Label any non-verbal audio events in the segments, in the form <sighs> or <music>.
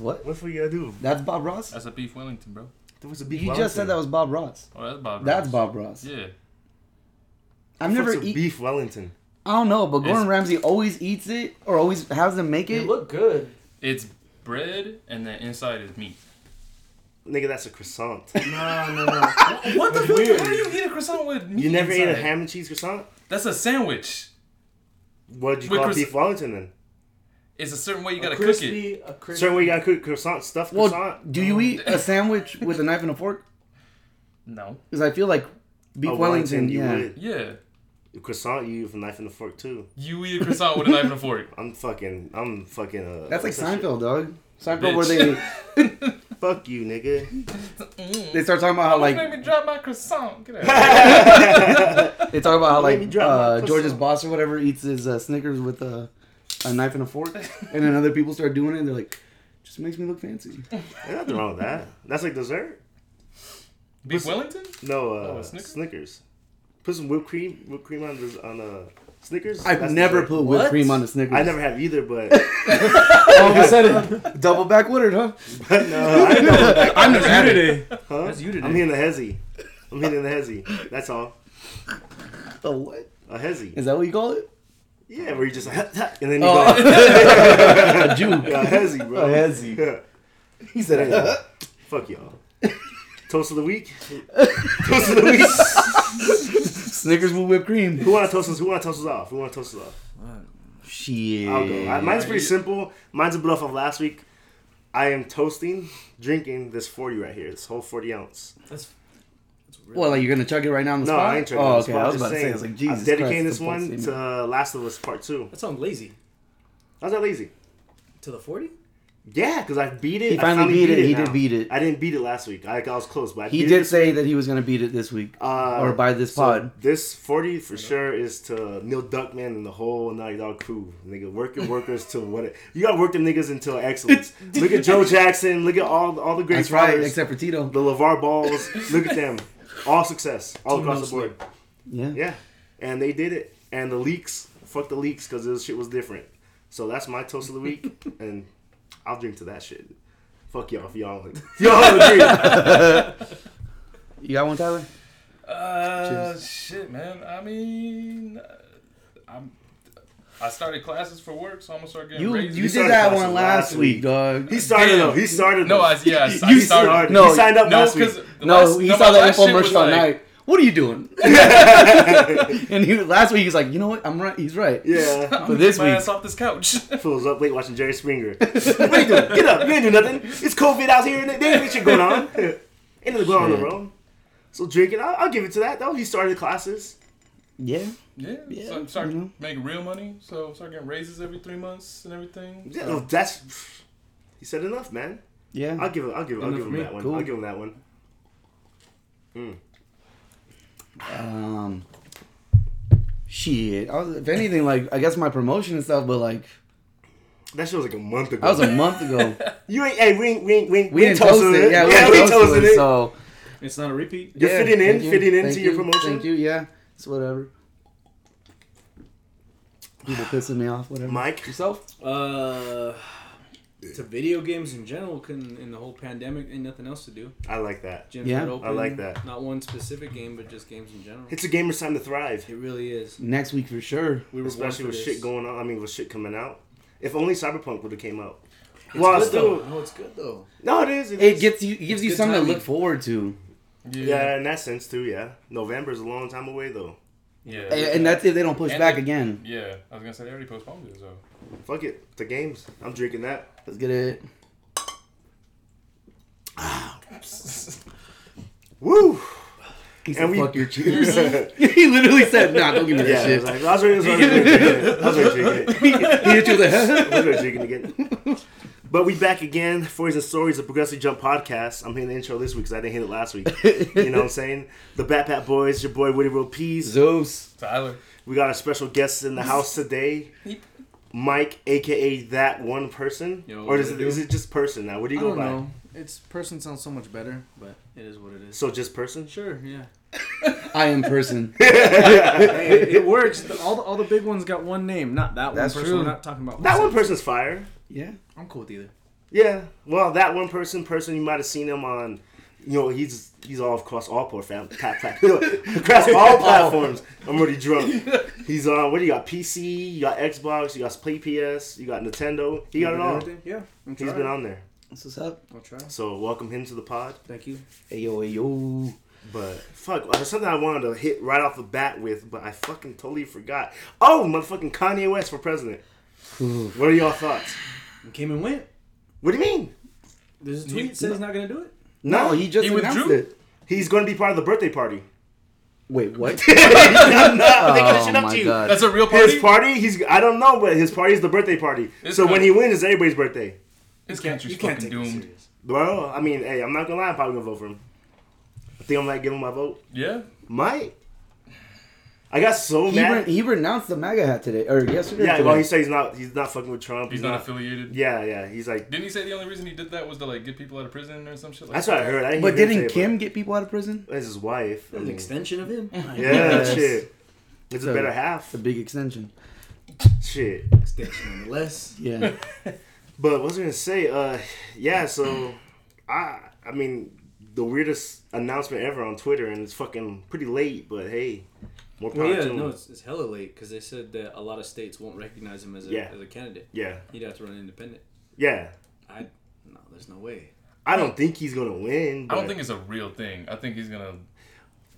What? What the fuck you gotta do? That's Bob Ross. That's a beef Wellington, bro. There was a beef. You just said that was Bob Ross. Oh, that's Bob. Ross. That's Bob Ross. Yeah. I've never a eat. beef Wellington. I don't know, but Gordon It's- Ramsay always eats it or always has them make It it. looked good. It's bread and the inside is meat. Nigga, that's a croissant. No, no, no. What the fuck? weird. How do you eat a croissant with meat? You never ate a inside? ham and cheese croissant? That's a sandwich. What'd you With call croiss- beef Wellington then? It's a certain way you a gotta cook it. crispy, a crispy. Certain way you gotta cook croissant, stuffed Well, croissant. do you eat a sandwich with a knife and a fork? No. Because I feel like beef A Wellington, you yeah. would. Yeah. Croissant, you use a knife and a fork too. You eat a croissant with a knife and a <laughs> fork. I'm fucking, I'm fucking. Uh, That's like what's that Seinfeld, dog. Seinfeld, Bitch. where they shit? <laughs> <laughs> Fuck you, nigga. they start talking about how Like, like me drop my croissant. Get out. they talk about how Let me like drop my uh, croissant. George's boss or whatever eats his uh, Snickers with a, a knife and a fork, and then other people start doing it. and They're like, just makes me look fancy. There's nothing wrong with that. That's like dessert. Beef Wellington? No, uh, Oh, Snickers? Snickers? Put some whipped cream, whipped cream on the, on uh, Snickers. I've That's never dessert. put whipped What? cream on a Snickers. I never have either, but All of a sudden, double back Woodard, huh? no, <laughs> I know. I've never had it. today. Huh? That's you today. I'm hitting the hezzy. I'm hitting the hezzy. That's all. A what? A hezzy. Is that what you call it? Yeah, where you just <laughs> and then you Oh. go. <laughs> <laughs> a Jew. Yeah, a hezzy, bro. A hezzy. Yeah. He said, Yeah. Fuck y'all. Toast of the week. toast of the week. Snickers with whipped cream. Who want to toast us? Who want to toast us off? Who want to toast us off? Shit. I'll go. I, mine's pretty simple. Mine's a bluff of last week. I am toasting, drinking this 40 right here. This whole 40 ounce. That's, that's really Well, like you're gonna chug it right now on the No, spot? I ain't drinking Oh, this okay. spot. I was Just about to say, I saying. was like, Jesus I'm dedicating Christ, this one fuck's to uh, Last of Us Part 2. that sounds lazy. How's that lazy? To the 40? Yeah, because I beat it. He I finally beat it. He now. did beat it. I didn't beat it last week. I, I was close, but I He beat did it. say that he was gonna beat it this week Uh, or by this so pod. This 40 for sure is to Neil Druckmann and the whole Naughty Dog crew. Nigga, work your workers to what it, you gotta work them niggas until excellence. <laughs> look at Joe Jackson. Look at all all the great That's right, except for Tito. the LeVar Balls. Look at them, <laughs> all success, all Team across the board. Yeah. Yeah, and they did it. And the leaks, fuck the leaks, because this shit was different. So that's my toast of the week, <laughs> and I'll drink to that shit. Fuck y'all if y'all if <laughs> y'all agree. <laughs> You got one, Tyler? Uh, shit, man. I mean, uh, I'm. I started classes for work, so I'm gonna start getting You raises. you started did that one last last week, week. dog. He started Damn. though. He started. No. I, yeah, I, You I started. started. No, he signed up No, last week. because No, he saw the infomercial at night. What are you doing? <laughs> <laughs> and he last week he was like, you know what? I'm right. He's right. Yeah. <laughs> But this my week- ass off this couch. Fools up late watching Jerry Springer. what are you doing? Get up. You ain't do nothing. It's COVID out here. and There ain't shit going on. ain't nothing going on in the Shit. world. So drinking, I'll, I'll give it to that though. He started classes. Yeah. yeah, Yeah, so start you know. making real money. So start getting raises every three months and everything. Yeah, So- no, that's. He said enough, man. Yeah. I'll give him. I'll give. I'll give him me. that one. Cool. I'll give him that one. Um. Shit. I was, if anything, like I guess my promotion and stuff, but like That shit was like a month ago. that was a month ago. <laughs> you ain't. Hey, we ain't. We ain't. We, ain't, We didn't toast toasting it. Yeah, we yeah, we ain't toast toasting it. it. So It's not a repeat? You're yeah, fitting in, you, fitting into thank your you, promotion. Thank you. Yeah. It's whatever. People pissing me off. Whatever. Mike. yourself. Uh, to video games in general, couldn't in the whole pandemic, ain't nothing else to do. I like that. Gyms Yeah, wide I like that. Not one specific game, but just games in general. It's a gamer's time to thrive. It really is. Next week for sure. We were especially born with for shit going on. I mean, with shit coming out. If only Cyberpunk would have came out. It's well, good still, though. No, it's good though. no, it is. It is. gets you. It gives It's you good something to timing. look forward to. Yeah, in that sense too. Yeah, November's a long time away though. yeah, And, and that's if they don't push And back they- again. yeah. I was gonna say they already postponed it, so Fuck it, the games. I'm drinking that. Let's get it. <laughs> Woo! He And we- "Fuck your cheers." <laughs> <laughs> he literally said, "Nah, don't give me that Yeah, I shit." was, like, I was ready. I was ready to it. I was ready to drink it. he hit you with I a. was ready to drink it again. But we back again. Stories and Stories, the Progressive Jump podcast. I'm hitting the intro this week because I didn't hit it last week. You know what I'm saying? The Bat Pat Boys, your boy Woody World Peas. Zeus. Tyler. We got a special guest in the house today. Mike, aka that one person, Yo, or is it it is it just person now? What do I you go don't by? know. It's person sounds so much better, but it is what it is. So just person. Sure, yeah. <laughs> I am person. <laughs> Hey, it works. The- all the all the big ones got one name, not that one That's person. true. We're not talking about That one person's fire. Yeah. I'm cool with either. Yeah. Well, that one person, person you might have seen him on. You know, he's he's all across all platform, plat, plat, across all <laughs> platforms. I'm already drunk. He's on. What do you got? PC. You got Xbox. You got Play PS. You got Nintendo. He got it all. Yeah, I'm He's trying. been on there. What's what's up? I'll try. So welcome him to the pod. Thank you. Hey yo, hey yo. But fuck, there's something I wanted to hit right off the bat with, but I fucking totally forgot. Oh, motherfucking Kanye West for president. What are y'all thoughts? It came and went. What do you mean? There's a He- tweet said he's not gonna do it. No, he just He announced withdrew? it. He's going to be part of the birthday party. Wait, what? I'm not making this oh shit up to oh you. god. That's a real party. His party, he's I don't know, but his party is the birthday party. It's so when he wins, it's everybody's birthday. This You can't, country's you can't fucking take this doomed. serious. Well, I mean, hey, I'm not gonna lie, I'm probably gonna vote for him. I think I might give him my vote. Yeah. Might. I got so He, mad. re- he renounced the MAGA hat today or yesterday. or yeah, today. well, he said he's not. He's not fucking with Trump. He's not affiliated. Yeah, yeah. He's like. Didn't he say the only reason he did that was to like get people out of prison or some shit like That's that? what I heard. I didn't but hear him didn't say it, Kim get people out of prison? but That's his wife. I An extension of him. <laughs> yeah, Yes. shit. It's a better half. It's a big extension. Shit. extension nonetheless. <laughs> Yeah. <laughs> But what was I gonna say? Uh, yeah. So, I I mean, the weirdest announcement ever on Twitter, and it's fucking pretty late. But hey, more power Well, yeah, to him. no, it's, it's hella late because they said that a lot of states won't recognize him as a, Yeah. as a candidate. yeah, He'd have to run independent. yeah. I no, there's no way. I don't think he's gonna win. I don't think it's a real thing. I think he's gonna.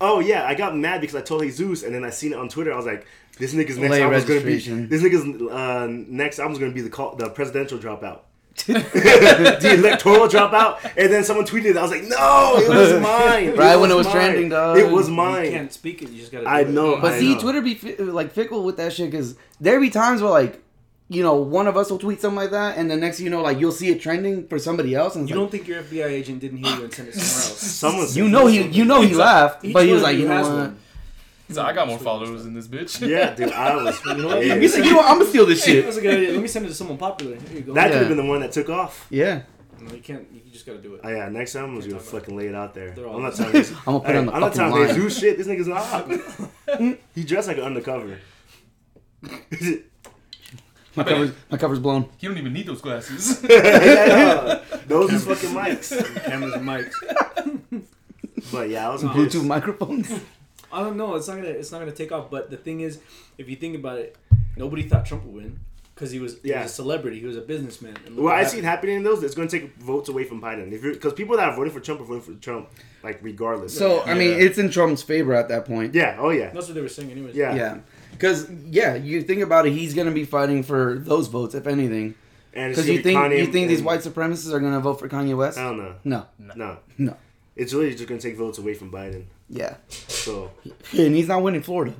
Oh yeah, I got mad because I told Jesus, and then I seen it on Twitter. I was like, "This nigga's next Late album's gonna be this nigga's uh, next album's gonna be the call, the presidential dropout, the electoral dropout." And then someone tweeted. I was like, "No, it was <laughs> mine." It Right when it was mine. trending, dog. It was mine. You can't speak it. You just gotta. I do it. know. But I see, know. Twitter be fi- like fickle with that shit because there be times where like, you know, one of us will tweet something like that, and the next thing you know, like you'll see it trending for somebody else, and You like, don't think your FBI agent didn't hear you and sent it somewhere else? Someone said you know he, you know he laughed, but he was like, of you know has what? one. He's like, I got more followers than this bitch. Yeah, dude, I <laughs> was. You know what? Yeah. He's like, you know, what? I'm gonna steal this Hey, shit. that's a good idea. Let me send it to someone popular. Here you go. That could have been the one that took off. Yeah, no, you can't. You just gotta do it. Oh, yeah, next time was Can't gonna fucking lay it out there. I'm not <laughs> telling you. I'm gonna put Hey, it on the I'm not fucking telling line. Jesus shit. This nigga's not. Hot. <laughs> He dressed like an undercover. My cover's, my cover's blown. You don't even need those glasses. yeah, those is fucking mics. Cameras and mics. But yeah, I was Bluetooth microphones. I don't know. It's not gonna. It's not gonna take off. But the thing is, if you think about it, nobody thought Trump would win because he was. He Yeah. was a celebrity. He was a businessman. And Well, what I see it happened. happening in those. It's going to take votes away from Biden. If you're because people that are voting for Trump are voting for Trump, like regardless. So I mean, it's in Trump's favor at that point. yeah, oh yeah, That's what they were saying, anyways. yeah, Yeah, because yeah, you think about it, he's gonna be fighting for those votes, if anything. And Because gonna you think Kanye you think these white supremacists are gonna vote for Kanye West? I don't know. No, No, no, it's really just going to take votes away from Biden. yeah, So <laughs> and he's not winning Florida.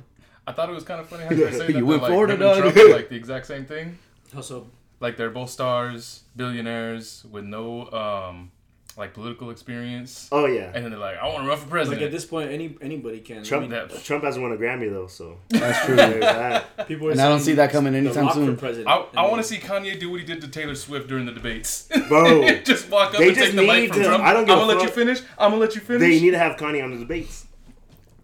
I thought it was kind of funny how they were saying that You they're, like, Florida, dog. Trump are, like the exact same thing. Also, Like they're both stars, billionaires with no um like political experience, oh yeah, and then they're like, I want to run for president. like at this point, any anybody can. Trump I mean, Trump hasn't won a Grammy though. So That's true. that. <laughs> people are And I don't see that coming The anytime Rock for soon. president. I, I want to see Kanye do what he did to Taylor Swift during the debates. Bro, <laughs> just walk up They and take the mic from to- Trump. I don't give I'm gonna let you finish. I'm gonna let you finish. they need to have Kanye on the debates.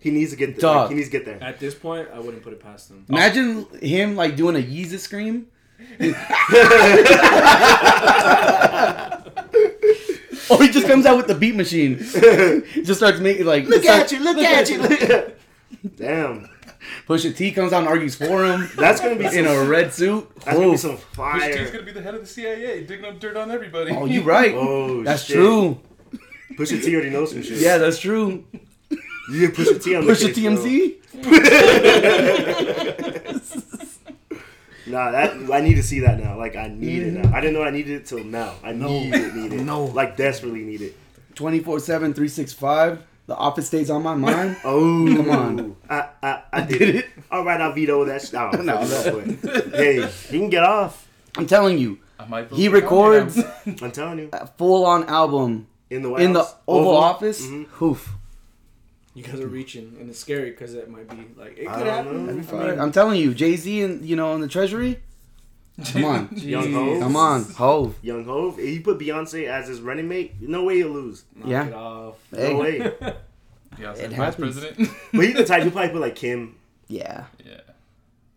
He needs to get there. Dog. Like, he needs to get there. At this point, I wouldn't put it past him. Oh. Imagine him like doing a Yeezus scream. <laughs> <laughs> or he just comes out with the beat machine. <laughs> just starts making like Look starts- at you! Look at <laughs> you! Look at Damn, Pusha T comes out and argues for him that's gonna be in some, a red suit. that's gonna be Oof. some Pusha T's gonna be the head of the CIA, digging up dirt on everybody. Oh, you right. Oh, That's shit. true. Pusha T already knows some shit. Yeah, that's true. you get Pusha T on the Pusha case, bro. TMZ. Nah, that I need to see that now. Like I need it now. I didn't know I needed it till now. I need it, need it. No. like desperately need it. 24 7, 365. The office stays on my mind. <laughs> Oh, Come on. I I, I did, did it. it. All right, I'll veto that. Sh- oh, <laughs> No, no, hey, you can get off. I'm telling you, I might vote he records. I'm telling you. a full on album In the White in the House. Oval, Office. Mhm. Hoof. You guys are reaching, and it's scary because it might be like it could happen. Know, I mean, I'm telling you, Jay Z and you know in the Treasury. Come on, <laughs> Young Hov. come on, Hov. Young Hov. If he put Beyonce as his running mate, no way he'll lose. knock Yeah. it off. Hey. No way. <laughs> Yeah, It vice happens. president. <laughs> But he's the type he'll probably put like Kim. Yeah, yeah.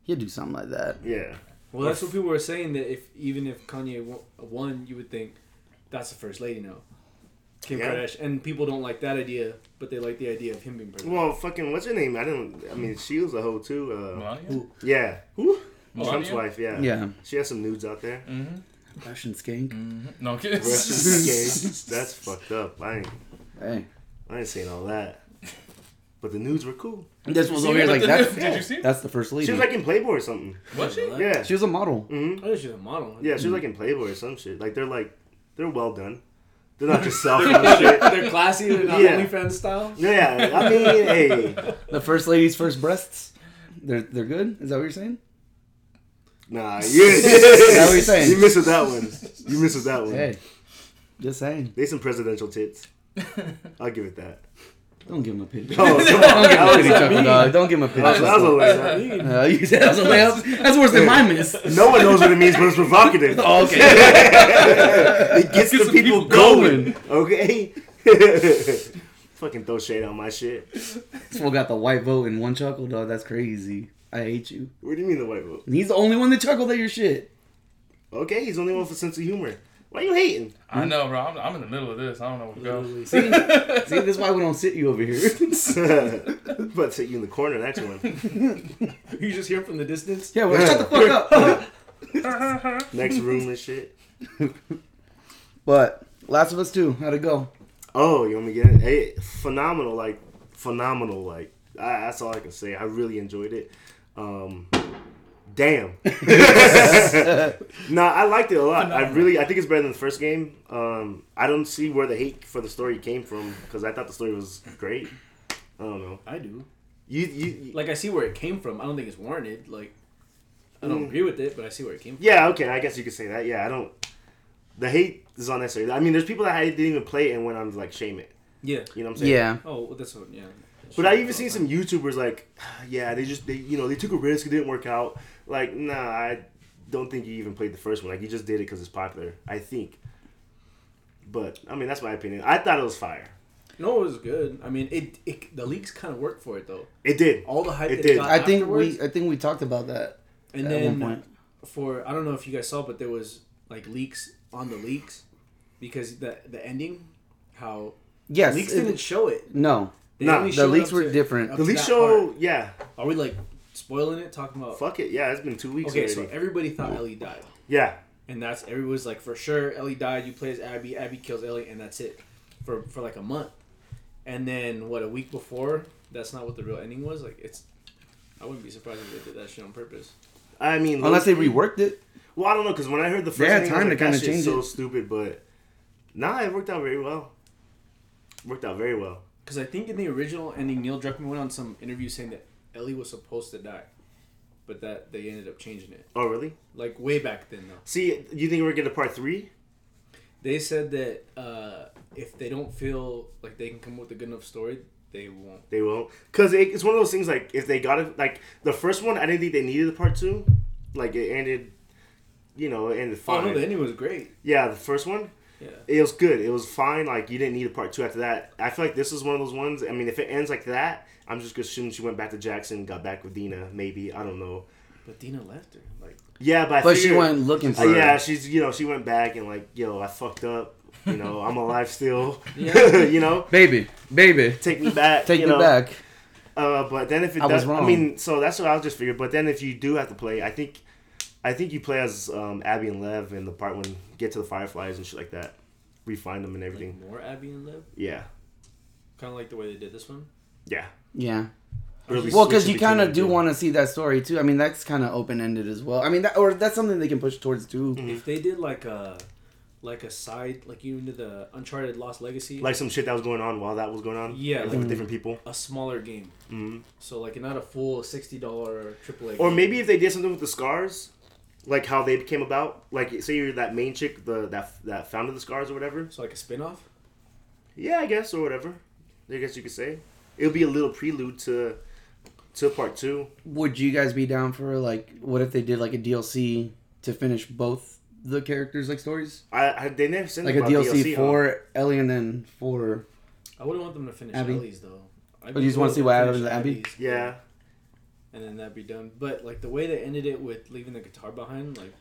he'll do something like that. Yeah. Well, that's what people were saying that if even if Kanye wo- won, you would think that's the first lady now. Kim Yeah. Kardashian, and people don't like that idea, but they like the idea of him being president. Well, fucking, what's her name? I didn't. I mean, she was a hoe too. Uh, Melania? yeah, who? Melania? Trump's wife. Yeah. Yeah. She has some nudes out there. Mm-hmm. Russian skank. mm-hmm. No, kidding. Russian gay. That's fucked up. I ain't. Hey. I ain't saying all that. But the nudes were cool. This was over here like the- that's Did you see? that's the first lady. She was like in Playboy or something. Was she? Yeah. she was a model. Mm-hmm. I know she's a model. Yeah, she was like in Playboy or some shit. Like they're like, they're well done. They're not just selfie and <laughs> shit. They're classy. They're not Yeah. OnlyFans style. Yeah, I mean, hey, <laughs> The first lady's first breasts. They're they're good. Is that what you're saying? nah, you. <laughs> that what you're saying? You missed with that one. You missed with that one. Hey, just saying. They some presidential tits. I'll give it that. Don't give him a pity. Oh. Don't give him That a was, <laughs> pity, Chuckle Dog. Don't give him a pity. that was a layup. <laughs> Uh, you said that was a layup. That's worse than my miss. No one knows what it means, but it's provocative. Oh, <laughs> okay. it gets the Gets the people, people going. Okay. Fucking throw shade on my shit. This fool got the white vote in one chuckle dog. That's crazy. I hate you. What do you mean the white vote? He's the only one that chuckled at your shit. Okay, he's the only one with a sense of humor. Why you hating? I know, bro. I'm, I'm in the middle of this. I don't know where to go. See, <laughs> see, this is why we don't sit you over here. <laughs> but sit you in the corner. Next one. <laughs> You just hear from the distance. yeah, well, shut the fuck up. Next room and shit. but Last of Us Two, how'd it go? Oh, you want me to get it? Hey, phenomenal! Like phenomenal! Like I, that's all I can say. I really enjoyed it. Um, damn. <laughs> <laughs> nah, I liked it a lot. I really, I think it's better than the first game. Um, I don't see where the hate for the story came from because I thought the story was great. I don't know. I do. You, you, you Like I see where it came from. I don't think it's warranted. Like I don't Mm. agree with it, but I see where it came from. yeah, okay. I guess you could say that. Yeah, I don't. The hate is unnecessary. I mean, there's people that I didn't even play it and went on to like shame it. Yeah. You know what I'm saying? Yeah, Oh, well, that's what. Yeah. But I even seen some YouTubers like, <sighs> yeah, they just they you know they took a risk, it didn't work out. Like, nah, I don't think he even played the first one. Like, he just did it because it's popular. I think. But I mean, that's my opinion. I thought it was fire. No, it was good. I mean, it, it the leaks kind of worked for it though. It did. All the hype It that did. got I think we I think we talked about that and at then one point. for I don't know if you guys saw, but there was like leaks on the leaks because the the ending, how Yes, leaks it- didn't show it. no, They Nah, the the leaks were to- different. The to leak show, part. yeah. Are we like spoiling it? Talking about Fuck it, yeah. It's been two weeks okay, already. so everybody thought Ellie died, yeah, and that's everyone's like for sure Ellie died. You play as Abby, Abby kills Ellie, and that's it for for like a month. And then what a week before, that's not what the real ending was. Like it's, I wouldn't be surprised if they did that shit on purpose. I mean, Unless they reworked it. Well, I don't know because when I heard the first, They had I was time like, to kinda that shit's change so it. stupid, but nah, it worked out very well. Worked out very well. Because I think in the original ending, Neil Druckmann went on some interview saying that Ellie was supposed to die, but that they ended up changing it. Oh, really? Like way back then, though. See, you think we're gonna get a part three? They said that uh, if they don't feel like they can come up with a good enough story, they won't. They won't, cause it, it's one of those things. Like if they got it, like the first one, I didn't think they needed a part two. Like it ended, you know, it ended Oh no, the ending was great. yeah, the first one, Yeah. it was good. It was fine. Like you didn't need a part two after that. I feel like this is one of those ones. I mean, if it ends like that, I'm just gonna assume she went back to Jackson, got back with Dina. Maybe I don't know. But Dina left her. Like Yeah, but I But she went looking for Uh, yeah, she's you know she went back and like yo I fucked up. You know I'm alive still. Yeah. <laughs> you know Baby, baby, take me back. take you me know? back. Uh, but then if it I was does, I mean, so that's what I was just figured. But then if you do have to play, I think, I think you play as um, Abby and Lev in the part when you get to the Fireflies and shit like that, refine them and everything. like more Abby and Lev. Yeah, kind of like the way they did this one. yeah. Yeah. Early Well, because you kind of do want to see that story too. I mean, that's kind of open ended as well. I mean, that or that's something they can push towards too. Mhm. If they did like a like a side like you into the Uncharted Lost Legacy, like some shit that was going on while that was going on. Yeah, like like- with different people. a smaller game. hmm So like not a full sixty dollar AAA. Or game. maybe if they did something with the scars, like how they came about. Like say you're that main chick, the that that founded the scars or whatever. so like a spin off. Yeah, I guess or whatever. I guess you could say it'll be a little prelude to to part two. Would you guys be down for like, what if they did like a DLC to finish both the characters like stories, I, I they never said like a about DLC, DLC huh? for Ellie and then for I wouldn't want them to finish Abby. Ellie's though. I'd Oh, you just wanna see what happens to Abby? Abby's, Yeah. And then that'd be done. But like the way they ended it with leaving the guitar behind, like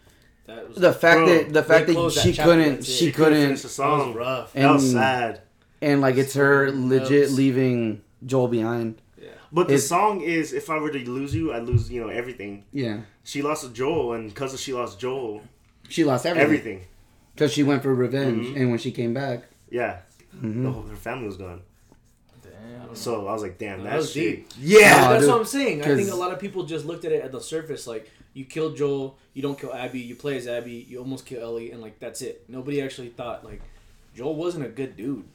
That was The fact Bro, that the fact that closed that she couldn't she She couldn't couldn't finish the that song. was rough. That was And- sad. and like it's her legit Notes. leaving Joel behind. Yeah. But the It- song is, if I were to lose you, I'd lose, you know, everything. Yeah, She lost Joel, and because she lost Joel, she lost everything everything. because she went for revenge, Mhm. and when she came back, Yeah, Mhm. the whole, her family was gone. Damn. So I was like, damn, That that's was deep. deep. Yeah, Nah, that's dude, what I'm saying. I think a lot of people just looked at it at the surface, like you killed Joel, you don't kill Abby, you play as Abby, you almost kill Ellie, and like that's it. Nobody actually thought like Joel wasn't a good dude.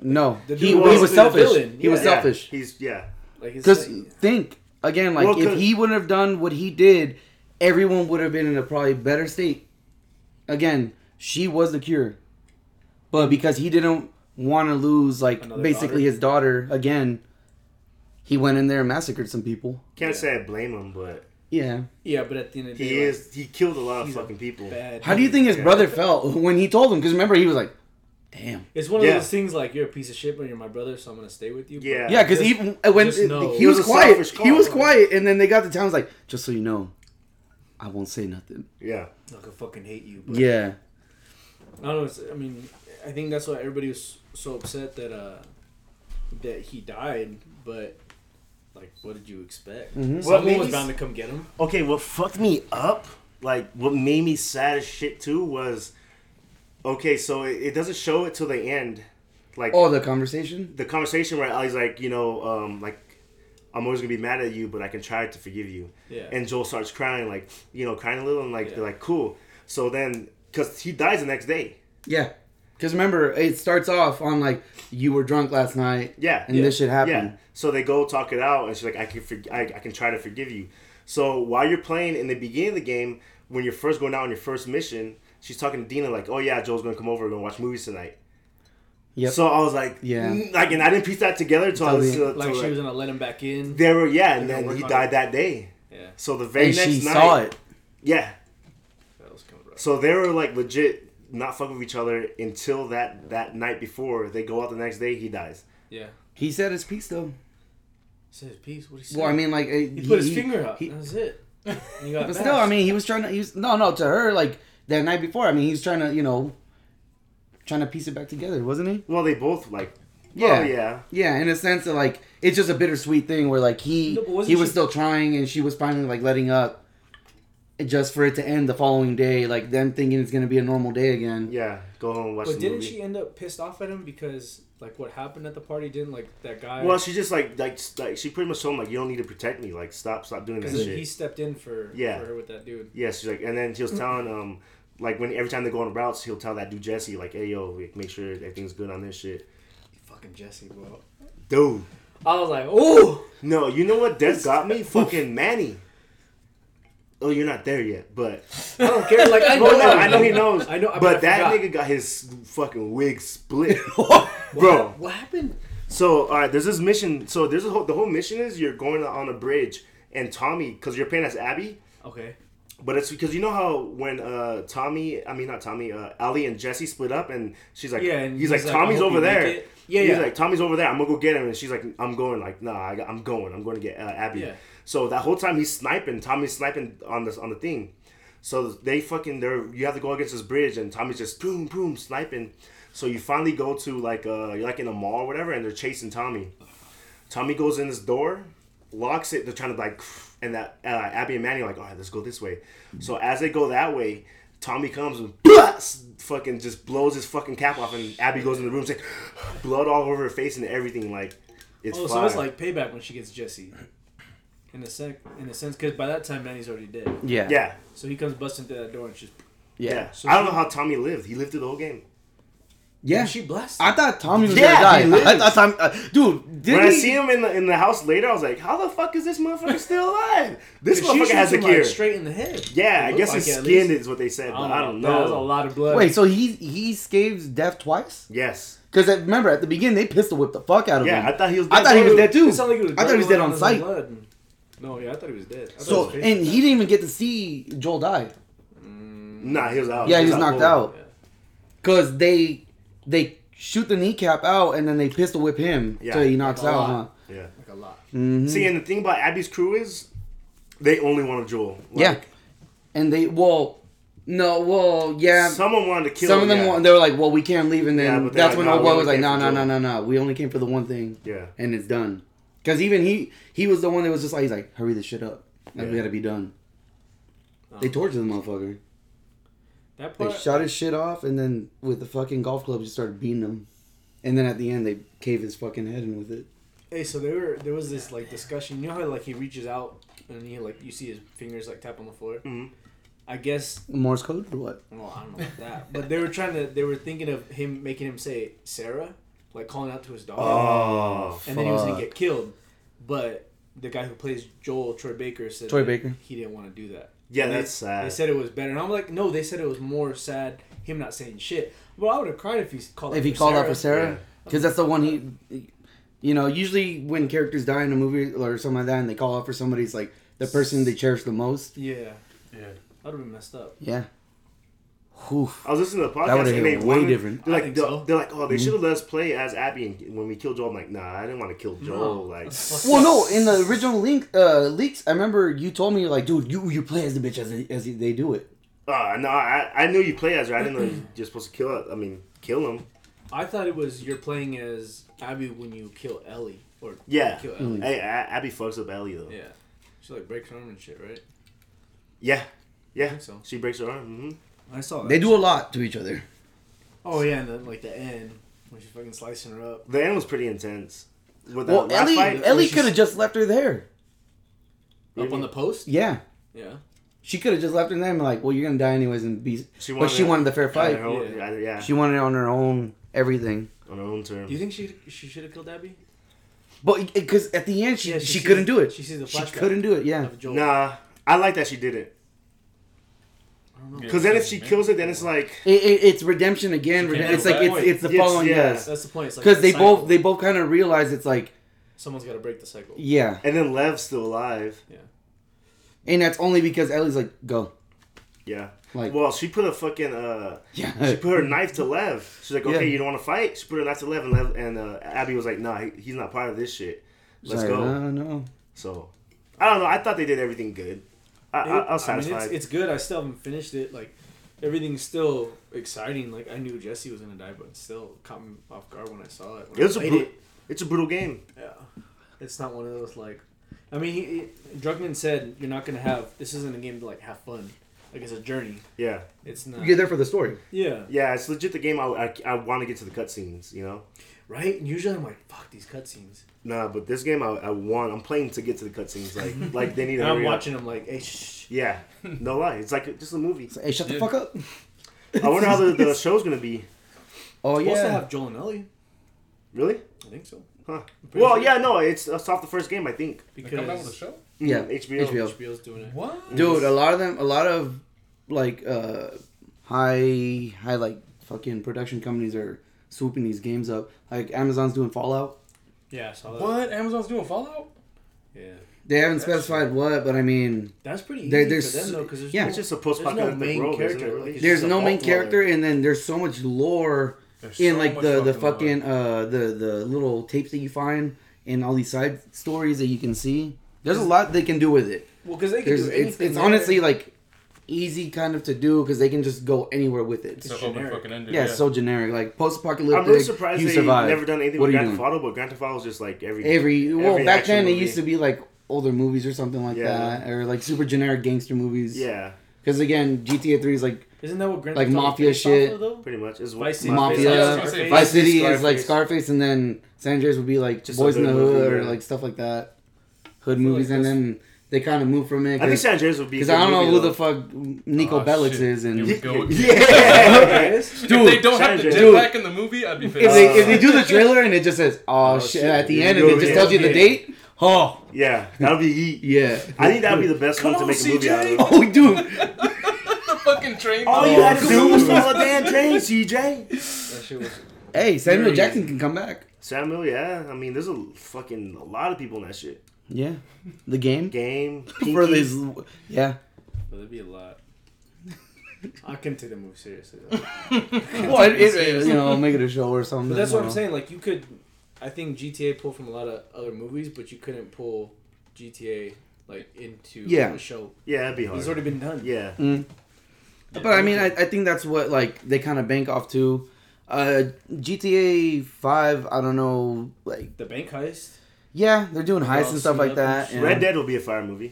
no, The he, dude he was was selfish. villain. He was Yeah. selfish. He's yeah. Like his Because think again, like Well, if 'cause- he wouldn't have done what he did, everyone would have been in a probably better state. Again, she was the cure, but because he didn't want to lose, like Another basically daughter? his daughter again, he went in there and massacred some people. Can't Yeah. say I blame him, but Yeah. yeah, but at the end of the day, he like, is. He killed a lot of fucking people. bad. How do you think his Yeah. brother felt when he told him? Because remember, he was like, "Damn." It's one of Yeah. those things like you're a piece of shit, but you're my brother, so I'm gonna stay with you. But Yeah. Yeah, because even when just know. he was, was quiet, selfish he was call. quiet, and then they got to town. Was like, just so you know, I won't say nothing. Yeah, I could fucking hate you. But Yeah. I don't know. It's, I mean, I think that's why everybody was so upset that uh that he died. But like, what did you expect? Mhm. Someone made was bound to come get him. Okay, what fucked me up, like what made me sad as shit too, was okay. So it, it doesn't show it till the end, like Oh, the conversation. the conversation where Ali's like, you know, um, like I'm always gonna be mad at you, but I can try to forgive you. Yeah. And Joel starts crying, like you know, crying a little, and like Yeah. they're like, cool. So then, because he dies the next day. Yeah. Because remember, it starts off on like you were drunk last night, Yeah. and this shit happened. Yeah. So they go talk it out, and she's like, "I can, for- I, I can try to forgive you." So while you're playing in the beginning of the game, when you're first going out on your first mission, she's talking to Dina like, "Oh yeah, Joel's gonna come over, we're gonna watch movies tonight." Yep. So I was like, Yeah. mm, like, and I didn't piece that together until I was the- Like to, she was gonna let him back in. They were yeah, and then he died it. that day. Yeah, So the very and next she night, saw it. yeah. that was kind of. So they were like legit not fucking with each other until that that night before they go out the next day. He dies. Yeah. He said his piece though. He said his piece. What he say? Well, I mean, like he, he put his he- finger up. he- That's it. <laughs> He got but still, I mean, he was trying to. He was no, no to her like that night before. I mean, he was trying to, you know, trying to piece it back together, wasn't he? Well, they both like. Yeah. Yeah. yeah. Yeah, in a sense that like it's just a bittersweet thing where like he No, he was she- still trying and she was finally like letting up, just for it to end the following day, like them thinking it's gonna be a normal day again. Yeah. Go home and watch But the didn't movie. she end up pissed off at him because like what happened at the party? Didn't like that guy? Well, she just like like like she pretty much told him like you don't need to protect me. Like stop stop doing that because shit. he stepped in for Yeah. for her with that dude. Yeah, she's like, and then she was <laughs> telling um like when every time they go on routes, he'll tell that dude Jesse like, hey yo, like, make sure everything's good on this shit. Fucking Jesse, bro. Dude, I was like, oh, no, you know what? Death <laughs> got me fucking Manny. Oh, you're not there yet, but I don't care. Like I <laughs> know, no, I know he knows. I know, but but I that nigga got his fucking wig split, <laughs> What bro. what happened? So, all right, there's this mission. So, there's a whole, the whole mission is you're going on a bridge, and Tommy, because you're playing as Abby, Okay. but it's because you know how when uh Tommy, I mean not Tommy, uh Ali and Jesse split up, and she's like, Yeah, and he's, he's like, like, Tommy's over there. Yeah, he's yeah. like, Tommy's over there. I'm gonna go get him, and she's like, I'm going. Like, nah, I, I'm going. I'm going to get uh, Abby. Yeah. So that whole time he's sniping. Tommy's sniping on this on the thing. So they fucking they're you have to go against this bridge, and Tommy's just boom boom sniping. So you finally go to like uh you're like in a mall or whatever, and they're chasing Tommy. Tommy goes in this door, locks it. They're trying to like, and that uh, Abby and Manny are like, all right, let's go this way. So as they go that way, Tommy comes and <laughs> fucking just blows his fucking cap off, and Abby goes in the room, like <sighs> blood all over her face and everything. Like, it's Oh, so it's like payback when she gets Jesse. In a sec, in a sense, because by that time Manny's already dead. Yeah. yeah, So he comes busting through that door and she's yeah. Yeah. So I don't she- know how Tommy lived. He lived through the whole game. Yeah. she blessed. I thought Tommy was Yeah, gonna he die. I thought Tommy, uh, dude, did when I he? see him in the in the house later, I was like, how the fuck is this motherfucker still alive? This motherfucker shoots has a him, like, cure. straight in the head. yeah, It I guess like his skin is what they said, I but don't, I don't know. That was a lot of blood. Wait, so he he escapes death twice? Yes. Because remember at the beginning they pistol whipped the fuck out of Yeah, him. Yeah, I thought he was. I thought he was dead too. Like was I thought he was dead on his sight. Blood. No, yeah, I thought he was dead. I thought So his face and he didn't even get to see Joel die Nah, he was out. Yeah, he was knocked cold. out. Yeah. because they they shoot the kneecap out and then they pistol whip him Yeah. till he knocks Like a out. Huh? Yeah. Like a lot. Mhm. See, and the thing about Abby's crew is, they only want a Joel. Like, yeah, and they well No, well, yeah. Someone wanted to kill. Some of him, them, yeah. wa- they were like, "Well, we can't leave," and then Yeah, but they're that's like, when "Nah, old we boy only was like, came "No, for no, no, Joel." no, no. We only came for the one thing, Yeah. and it's done." Because even he, he was the one that was just like, "He's like, hurry this shit up. Like, we gotta be done." Um, They tortured the motherfucker. that They shot his shit off, and then with the fucking golf club, just started beating him. And then at the end, they cave his fucking head in with it. Hey, so there were there was this like discussion. You know how like he reaches out and he like you see his fingers like tap on the floor. Mhm. I guess. Morse code or what? Well, I don't know about that, but they were trying to. They were thinking of him making him say Sarah, like calling out to his daughter, Oh, and then he was gonna get killed. But the guy who plays Joel, Troy Baker, said Troy Baker. he didn't want to do that. yeah, And they- that's sad. They said it was better, and I'm like, no, they said it was more sad him not saying shit. Well, I would have cried if he called. out If he for called Sarah. out for Sarah, because that's the one he. You know, usually when characters die in a movie or something like that, and they call out for somebody, it's like the person they cherish the most. Yeah, Yeah. that would have been messed up. Yeah. Oof. I was listening to the podcast That would've and hit they way wanted- different. They're like, they're, so. they're like, oh, they Mhm. should have let us play as Abby and when we killed Joel. I'm like, nah, I didn't want to kill Joel. Like, Well, no, in the original link uh, leaks, I remember you told me like, dude, you you play as the bitch as as they do it. uh, no, I, I knew you play as her. I didn't know you're supposed to kill her. I mean, kill him. I thought it was you're playing as Abby when you kill Ellie or Yeah. kill Mm. Ellie. Hey, A- Abby fucks up Ellie though. Yeah, she like breaks her arm and shit, right? Yeah. I Yeah. think so. She breaks her arm. hmm I saw that. They do a lot to each other. Oh yeah, and then like the end when she's fucking slicing her up. The end was pretty intense. With the Well, Ellie fight, Ellie could have just left her there. Up on the post. Yeah, Yeah. she could have just left her there and be like, well, you're gonna die anyways, and be. she But she wanted the fair fight. own- Yeah. yeah. yeah, She wanted it on her own everything. on her own terms. Do you think she she should have killed Abby? But because at the end she Yeah, she, she couldn't do it. she sees the She couldn't do it. Yeah. Of Nah, I like that she did it. I don't know. Yeah. Because then if she kills it, then it's like It, it, it's redemption again. She It's like it's, it's the It's- following yeah. yes. That's the point. It's like Because they cycle. both they both kind of realize it's like someone's got to break the cycle. yeah, and then Lev's still alive. Yeah. And that's only because Ellie's like go Yeah. like Well, she put a fucking uh yeah. she put her knife to Lev. She's like, Yeah. okay, you don't want to fight? She put her knife to Lev, and Lev and uh, Abby was like, nah, he, he's not part of this shit. Let's Sorry, go. No, no. So, I don't know. I thought they did everything good. I, I, I was I mean, it's, it's good. I still haven't finished it. Like everything's still exciting. Like I knew Jesse was gonna die, but it still caught me off guard when I saw it. When It was I a played bru- it's a brutal game. Yeah, it's not one of those like. I mean, he, he, Druckmann said you're not gonna have. This isn't a game to like have fun. Like it's a journey. Yeah, It's not. You're there for the story. Yeah. yeah. It's legit the game. I, I, I want to get to the cutscenes. You know. Right. And usually I'm like, fuck these cutscenes. Nah, but this game I, I want. I'm playing to get to the cutscenes. Like <laughs> like they need to. And I'm hurry up. watching them like, hey, shh. Yeah, no <laughs> lie. It's like just a movie. So, hey, shut the fuck up. I wonder how the, the <laughs> show's gonna be. Oh Supposed to yeah. have Joel and Ellie. Really? I think so. Huh. Well, sure. yeah, no, it's, it's off the first game, I think. They come out with a Because show? Yeah, Mm, HBO. HBO. HBO's doing it. What? Dude, a lot of them, a lot of like uh high, high like fucking production companies are swooping these games up. Like Amazon's doing Fallout. Yeah, I saw that. What? Amazon's doing Fallout? Yeah. They haven't specified what, but I mean, That's pretty easy There- for them though, because yeah. no, It's just a there's no post-apocalyptic main world, isn't character. it, Like, there's no main character, and then there's so much lore There's in so like much the the lore. fucking uh the the little tapes that you find and all these side stories that you can see. There's a lot they can do with it. Well, because they can There's do it's anything. it's there. honestly like easy kind of to do because they can just go anywhere with it. It's It's so open generic. fucking ended. Yeah, Yeah, it's so generic. Like post-apocalyptic. I'm really surprised you they survive. never done anything What with are you Grand Theft? Auto, but Grand Theft Auto was just like every. Every well, every back action then it used to be like older movies or something like Yeah. that, or like super generic gangster movies. Yeah, Because again, GTA Three is like Isn't that what Grand Like Theft Auto mafia shit. though? pretty much. Is Vice City. Mafia. I was gonna say, Vice City is like Scarface. Scarface, and then San Andreas would be like Just Boys in the hood movie, or yeah. like stuff like that. Hood movies, like and this- then they kind of moved from it. I think Because San Andreas would be. a I good don't know who though. the fuck Niko Oh, Bellic shit. is, and Here go. <laughs> Yeah. Yes. <laughs> If they don't San have the Andreas. jetpack in the movie, I'd be pissed. they if they do the trailer and it just says oh, Oh, shit, shit. at the Here end and it just tells you the date. Oh yeah, that would be heat. yeah. I think that would be the best Come one to on, make a movie out CJ. of. Oh dude, <laughs> the fucking train. All you had to do was follow the damn train, CJ. That shit was. hey Samuel Jackson can come back. Samuel, yeah. I mean, there's a fucking a lot of people in that shit. Yeah, the game Game, <laughs> Pinky. for these. Yeah. But there'd be a lot. <laughs> I couldn't take the movie seriously. <laughs> Well, it, it, you know, make it a show or something. But that's what I I'm don't saying. Like you could, I think GTA pulled from a lot of other movies, but you couldn't pull GTA like into Yeah. a show. Yeah, that'd be hard. It's already been done. Yeah. know. Mm. But I mean, I, I think that's what like they kind of bank off to. Uh, GTA Five, I don't know, like The bank heist. Yeah, they're doing heists and stuff like that. and and- Red Dead will be a fire movie.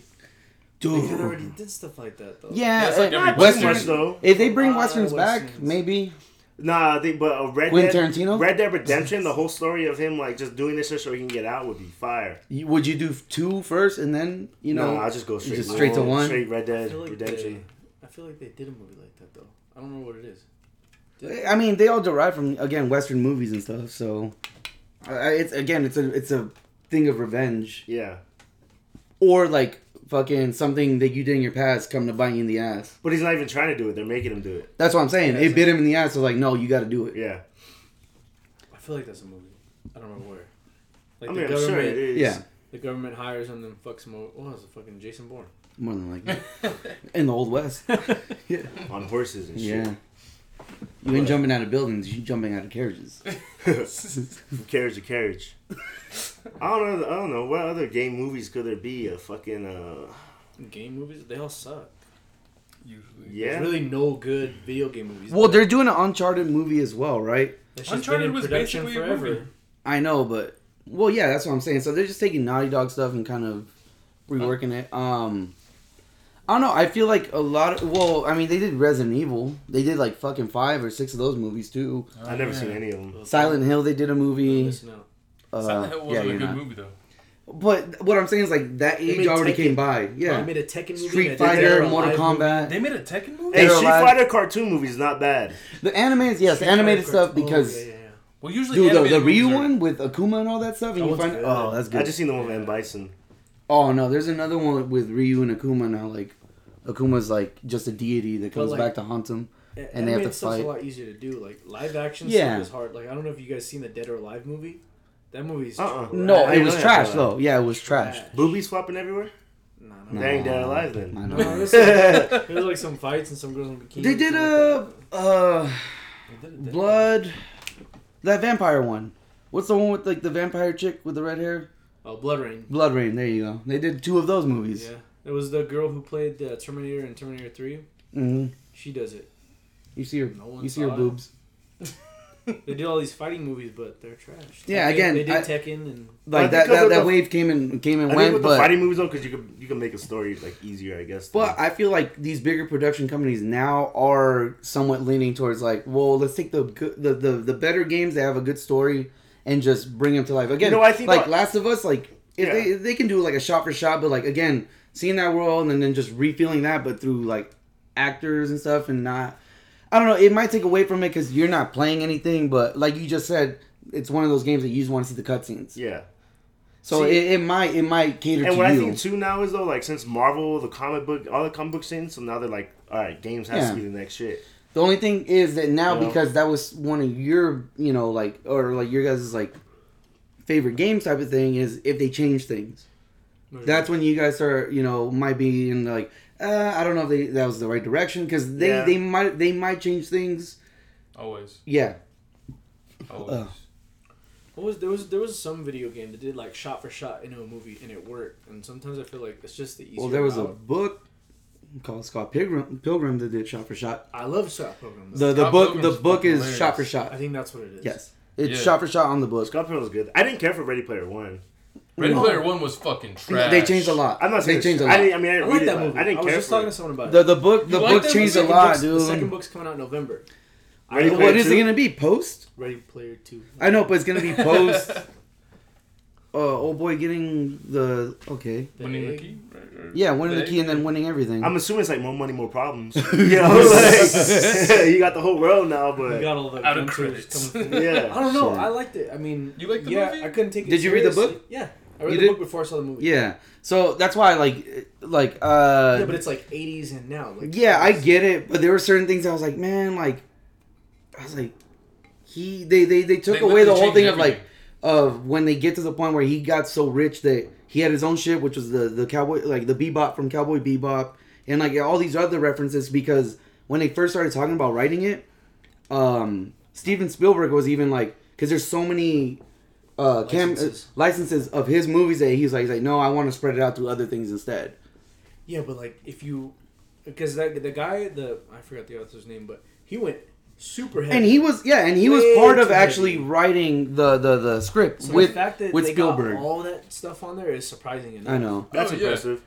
They dude. kind of already did stuff like that though. Yeah, Yeah, it's like uh, every Not Western. too much though. If they bring Uh, westerns back, Westerns. maybe. Nah, they, but uh, Red Quentin Dead, Tarantino? Red Dead Redemption, the whole story of him like just doing this just so he can get out would be fire. You- Would you do two first and then you know? no, I'll just go straight, just straight to one? Straight Red I Dead feel like Redemption. They, I feel like they did a movie like that though. I don't know what it is. Did I mean, they all derive from again Western movies and stuff. So, I it's again, it's a it's a thing of revenge Yeah, or like fucking something that you did in your past come to bite you in the ass. but he's not even trying to do it. They're making him do it. That's what I'm saying. Yeah, it bit him in the ass. So like, no, you got to do it. Yeah, I feel like that's a movie. I don't know where. Like I the I'm government, sure it is. Yeah, the government hires him and fucks him over. What was it? Fucking Jason Bourne. more than likely <laughs> in the old west. <laughs> yeah. on horses and shit. Yeah, you ain't jumping out of buildings. You jumping out of carriages. <laughs> From carriage to carriage. I don't know. I don't know what other game movies could there be. A fucking uh, Game movies, they all suck. Usually. yeah. There's really no good video game movies. Well, they're doing an Uncharted movie as well, right? It's Uncharted was production basically a forever. movie. I know, but well, yeah, that's what I'm saying. So they're just taking Naughty Dog stuff and kind of reworking it. Um, I don't know. I feel like a lot of well, I mean, they did Resident Evil. They did like fucking five or six of those movies too. I've never seen any of them. Silent Hill, they did a movie. Listen out. Uh, Silent Hill yeah, wasn't you're a good not. movie though. But what I'm saying is like that age made already Tekken. came by. Yeah, they made a Tekken movie. Street and a Dead Fighter, or Mortal Alive Kombat. They made a Tekken movie. Hey, Dead or Street Alive. Fighter cartoon movies not bad. The animated, yes, Street animated Fighter stuff cartoon- because Oh, yeah, yeah, yeah. Well, usually dude, the, the Ryu are- one with Akuma and all that stuff, and That you find good. oh that's good. I just seen the one with M Bison. Oh no, there's another one with Ryu and Akuma now. Like Akuma's like just a deity that comes like- back to haunt him. And they have to animated stuff's fight. a lot easier to do. Like live action Yeah. stuff is hard. Like I don't know if you guys seen the Dead or Alive movie. That movie's Uh-uh. trash. No, I it was trash though. Yeah, it was trash. Boobies flopping everywhere. Nah, No. no. They ain't dead alive then. I <laughs> No, know. there's, like, there's like some fights and some girls in bikinis. They did a uh like that. They did blood that vampire one. What's the one with like the vampire chick with the red hair? Oh, BloodRayne. Blood Rain. There you go. They did two of those movies. Yeah, it was the girl who played uh, Terminator in Terminator Three. Mm-hmm. She does it. You see her. No one you see her saw it. boobs. <laughs> <laughs> They did all these fighting movies, but they're trash. Yeah, Tekken- again, they did I- Tekken and Like that. That, that the- wave came and came and I think went. with the fighting movies though, because you can you can make a story like easier, I guess. But I feel like these bigger production companies now are somewhat leaning towards like, well, let's take the good, the, the the better games that have a good story and just bring them to life again. You know, I think like what- Last of Us, like if Yeah. they if they can do like a shot for shot, but like again, seeing that world and then just refilling that, but through like actors and stuff, and not, I don't know, it might take away from it because you're not playing anything. But like you just said, it's one of those games that you just want to see the cutscenes. yeah. So See- it, it might it might cater And to what I think too now is though, like since Marvel, the comic book, all the comic books in, so now they're like, all right, games has Yeah. to be the next shit. The only thing is that now You know? because that was one of your, you know, like or like your guys' like favorite games type of thing is if they change things. That's when you guys are, you know, might be in like, uh, I don't know if they, that was the right direction because they Yeah. they might they might change things. Always. Yeah, Always. Uh. What was there was there was some video game that did like shot for shot into a movie and it worked. And sometimes I feel like it's just the easier. well, there was a book called Scott Pilgrim Pilgrim that did shot for shot. I love shot Pilgrim. The the Scott book the book is hilarious. shot for shot. I think that's what it is. Yes, it's Yeah. shot for shot on the book. Scott Pilgrim was good. I didn't care for Ready Player One. Ready No. Player One was fucking trash. They changed a lot. I'm not saying they changed a lot. didn't, I mean, I I didn't like read that it. movie. I didn't was care just for talking it. to someone about The it. the book the You like book that changed a lot, dude. The second book's coming out in November. Ready what Player is it gonna be? Post? Ready Player Two. I know, but it's gonna be <laughs> post. uh, old boy getting the okay. The Winning the key. right? Or- Yeah, winning the egg? key and then winning everything. I'm assuming it's like more money, more problems. <laughs> you know, like <laughs> you got the whole world now, We but got all the Out of gunters credits. yeah. I don't know. Shit. I liked it. I mean, You like the yeah, movie? I couldn't take it. Did you read the book? Yeah, I read You the did? book before I saw the movie. yeah, so that's why like like uh yeah, but it's like 80s and now. Like, yeah, I get it, but there were certain things I was like, man, like I was like he they they, they took They away the literally whole thing changed of like everything. of when they get to the point where he got so rich that he had his own ship, which was the the cowboy like the bebop from Cowboy Bebop, and like all these other references because when they first started talking about writing it, um, Steven Spielberg was even like because there's so many uh, cam- Licenses. uh, licenses of his movies that he's like he's like no I want to spread it out through other things instead. Yeah, but like if you because that the guy the I forgot the author's name, but he went super heavy. And he was yeah, and he was Way part of too actually writing the the the script so with the fact that with they Spielberg. got all that stuff on there is surprising enough. I know. That's Oh, yeah. impressive.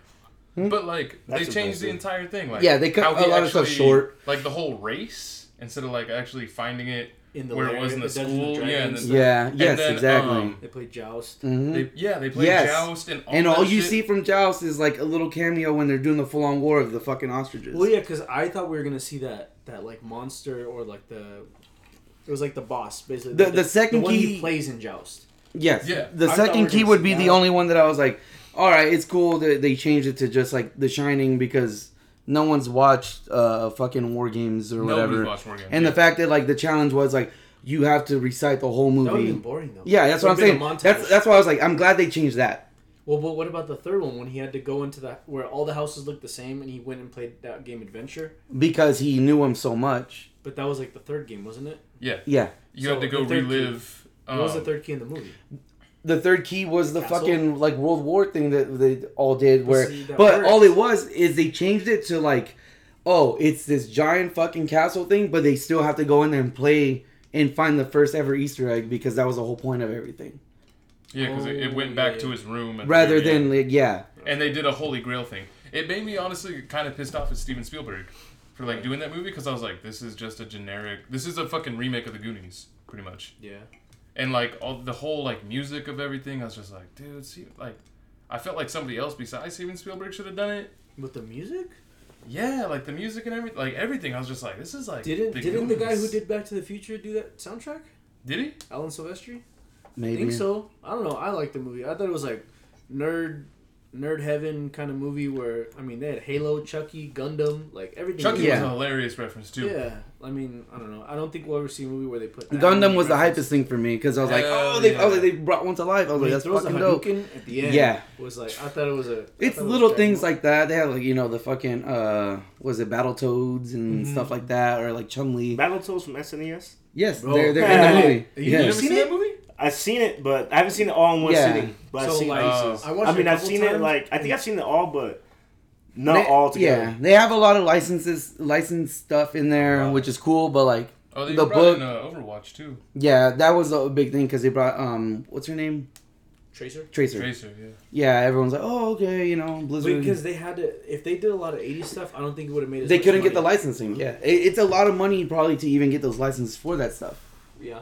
But like That's they changed the entire thing. Like Yeah, they cut how a he lot of stuff short. Like the whole race instead of like actually finding it In the where it was in the Dungeons and school. Yeah, and then, Yeah, and yes, then, exactly. um, They played Joust. Mhm. they, yeah, they played Yes. Joust and all and all you shit. see from Joust is like a little cameo when they're doing the full on war of the fucking ostriches. Well, yeah, because I thought we were gonna see that that like monster or like the it was like the boss basically. The- the second the one key- he plays in Joust. Yes. Yeah. The I second key would see be the only one that I was like, all right, it's cool that they changed it to just like The Shining because no one's watched uh fucking war games or Nobody's whatever. watched War Games, And yeah. the fact that like the challenge was like you have to recite the whole That would have movie. been boring though. Yeah, that's what I'm Would've saying. been a montage. That's that's why I was like, I'm glad they changed that. Well, but what about the third one when he had to go into that where all the houses looked the same and he went and played that game Adventure? Because he knew him so much. But that was like the third game, wasn't it? yeah, Yeah. you So had to go the third key- relive. What was the um, third key in the movie? The third key was the Castle? fucking like World War thing that they all did But where see, that but works. all it was is they changed it to like oh, it's this giant fucking castle thing, but they still have to go in there and play and find the first ever Easter egg because that was the whole point of everything. Yeah, because it, it went Oh, back yeah. to his room. Rather than like yeah. and they did a Holy Grail thing. It made me honestly kind of pissed off at Steven Spielberg for like doing that movie because I was like, this is just a generic. This is a fucking remake of the Goonies, pretty much. Yeah. And like all the whole like music of everything, I was just like, dude, see, like, I felt like somebody else besides Steven Spielberg should have done it. With the music? Yeah, like the music and everything, like everything. I was just like, this is like. Didn't the didn't the guy who did Back to the Future do that soundtrack? Did he? Alan Silvestri? Maybe. I think so. I don't know. I like the movie. I thought it was like nerd nerd heaven kind of movie where I mean they had Halo, Chucky, Gundam, like everything. Chucky Yeah. was a hilarious reference too. Yeah. I mean, I don't know. I don't think we'll ever see a movie where they put that Gundam in was the reference. hypest thing for me because I was like, Hell oh, they, I yeah. like, they brought one to life. I was When like, that's throws the fucking dope. Hadouken at the end. Yeah. Was like I thought it was a. It's thought it little things like that. They have like you know the fucking uh was it Battle Toads and Mhm. stuff like that or like Chun Li. Battle Toads from SNES. Yes, Bro. they're they're in the movie. You You Yes. never seen seen that movie? I've seen it, but I haven't seen it all in one Yeah. sitting. But I've So, seen like, pieces. I watched I mean, it a I've couple seen it like I think I've seen it all, but not They- all together. Yeah, they have a lot of licenses, licensed stuff in there, Wow. which is cool. But like, Oh, they The brought book- in uh, Overwatch too. yeah, that was a big thing because they brought um, what's her name, Tracer. Tracer. Tracer, yeah. Yeah, everyone's like, oh okay, you know, Blizzard. Because they had to, if they did a lot of '80s stuff, I don't think it would have made. As they much couldn't get the licensing. Yeah, it, it's a lot of money probably to even get those licenses for that stuff. Yeah.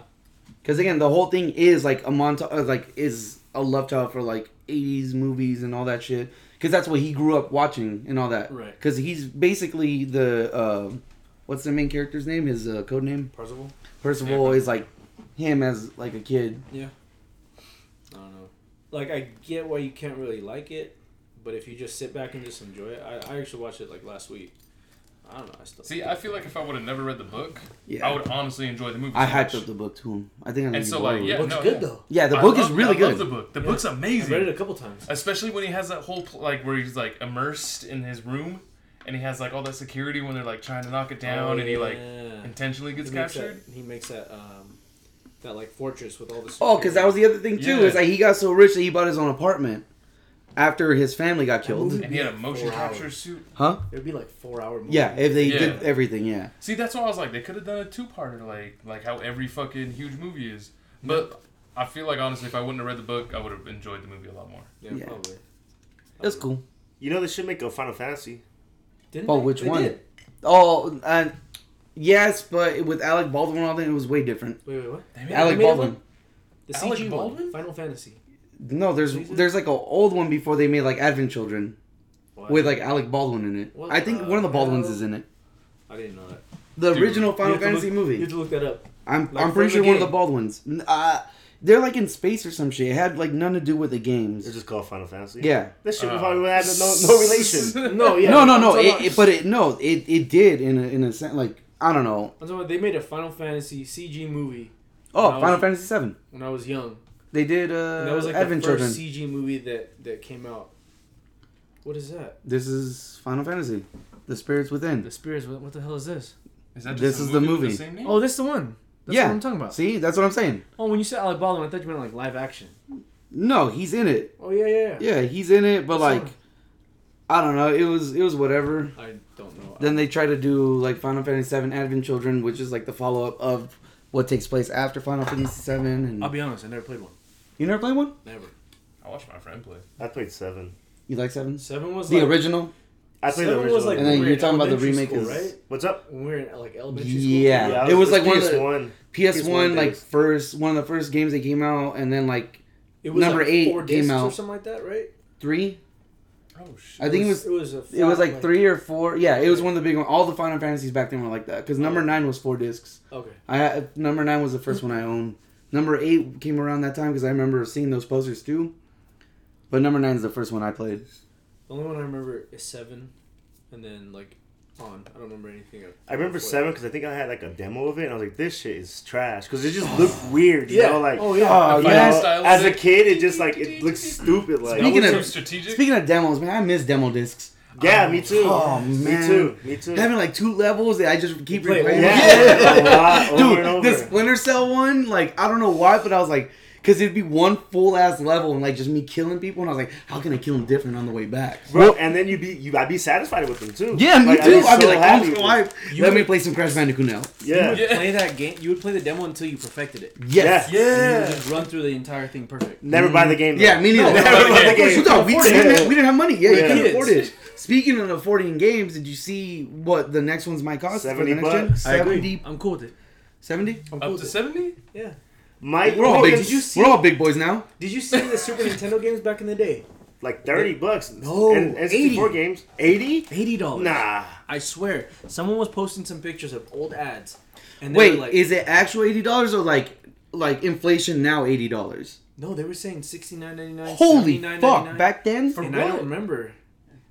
Because again, the whole thing is like a montage, like is a love child for like '80s movies and all that shit. Because that's what he grew up watching and all that. Right. Because he's basically the uh, what's the main character's name? His uh, code name. Parzival. Percival is like him as like a kid. Yeah. I don't know. Like I get why you can't really like it, but if you just sit back and just enjoy it, I, I actually watched it like last week. I don't know. I still See, I feel like if I would have never read the book, Yeah. I would honestly enjoy the movie. I so hyped much. up the book too. I think I'm And gonna so, be like, bored yeah, with it. Looks no, good yeah. though. yeah, the I book love- is really I good. love the book. The Yeah. book's I read it a couple times. Especially when he has that whole pl- like where he's like immersed in his room, and he has like all that security when they're like trying to knock it down, Oh, and he like yeah. intentionally gets he makes captured. That, he makes that um, that like fortress with all the. Oh, because that was the other thing too. Yeah. Is like he got so rich that he bought his own apartment after his family got killed. movie- And he had a motion four capture hours. suit. Huh? It would be like four hour. Movie. Yeah, if they Yeah. did everything, yeah. See, that's why I was like, they could have done a two-parter, like like how every fucking huge movie is. But I feel like honestly, if I wouldn't have read the book, I would have enjoyed the movie a lot more. yeah, Yeah. probably. That's cool. You know they should make a Final Fantasy. Didn't Oh, they? which They one? did. Oh, and yes, but with Alec Baldwin and all that, it was way different. Wait, wait, what? They made Alec they made Baldwin. one? The Alec CG Baldwin? one, Final Fantasy. No, there's Season? there's like an old one before they made like Advent Children What? with like Alec Baldwin in it. What I think the one of the Baldwins hell? is in it. I didn't know that. The Dude, original Final Fantasy look- movie. You have to look that up. I'm like I'm pretty sure the one of the. Baldwins. Uh, they're like in space or some shit. It had like none to do with the games. It's games. just called Final Fantasy. Yeah. That shit Uh. probably had no, no <laughs> relation. <laughs> No, yeah. no, no, no. It, it, but it no, it, it did in a, in a sense. Like I don't know. I'm talking about they made a Final Fantasy CG movie Oh, Final it- Fantasy Seven. when I was young. They did uh, And that was like Advent the first Children. CG movie that that came out. What is that? This is Final Fantasy. The Spirits Within. The spirits. What, what the hell is this? Is that just This a is the movie? movie. With the same name? Oh, this is the one. That's Yeah. what I'm talking about. See, that's what I'm saying. Oh, when you said Alec Baldwin, I thought you meant like live action. No, he's in it. Oh yeah, yeah, yeah. Yeah, he's in it, but What like, song? I don't know. It was it was whatever. I don't know. Then they try to do like Final Fantasy VII Advent Children, which is like the follow up of what takes place after Final Fantasy VII. And I'll be honest, I never played one. you never played one? Never. I watched my friend play. I played seven. You like seven? Seven was The like, original? I played the original. was like And then when we were you're talking about the elementary remake school, is- right? What's up? When we were in uh, like elementary school. Yeah. Yeah, it was the like one of the- PS1. PS1, like days. first one of the first games that came out, and then like It was Number like eight four came discs or something like that, right? three. Oh shit. I think it was It was a. it was flat, like three or four. Yeah, it was one of the big ones. All the Final Fantasies back then were like that because number nine was four discs. Okay. I number nine was the first one I owned. Number eight came around that time because I remember seeing those posters too. But number nine is the first one I played. The only one I remember is seven, and then like on. I don't remember anything. of- I remember seven because I think I had like a demo of it, and I was like, "This shit is trash" because it just <sighs> looked weird, you Yeah. know. Like, Oh yeah. Oh, you yeah. know, as a kid, it just like it looks stupid. Like, Speaking of- strategic. Speaking of demos, man, I miss demo discs. yeah, me too. Oh, man, me too. Me too. Having like two levels that I just keep You play replaying. yeah, a lot, over Dude, and over. the Splinter Cell one, like I don't know why, but I was like, because it'd be one full ass level and like just me killing people, and I was like, how can I kill them different on the way back? Bro, and then you'd be you I'd be satisfied with them too. Yeah, me Like, too. be I'd be so like, happy I'm with so it. You Let me play some Crash Bandicoot now. Yeah. You would Yeah. play that game. You would play the demo until you perfected it. Yes. You Yeah. would just run through the entire thing perfect. Never buy the game. though. Yeah, me neither. Never No, buy the of course game. You know, we, afford didn't it. have, we didn't have money. Yeah, you Yeah. couldn't afford it. Speaking of affording games, did you see what the next ones might cost? 70 the next gen? bucks. I agree. 70? I'm cool with it. 70? Up to seventy. Yeah. Mike, We're all big. did you see- We're all big boys now. Did you see the Super Nintendo games back in the day? like thirty bucks? No, and, and 80. games. Eighty? Eighty dollars. Nah. I swear, someone was posting some pictures of old ads, and they Wait, were like, is it actual eighty dollars or like like inflation now eighty dollars? no, they were saying sixty nine ninety nine. Holy fuck! Back then, For and I don't remember,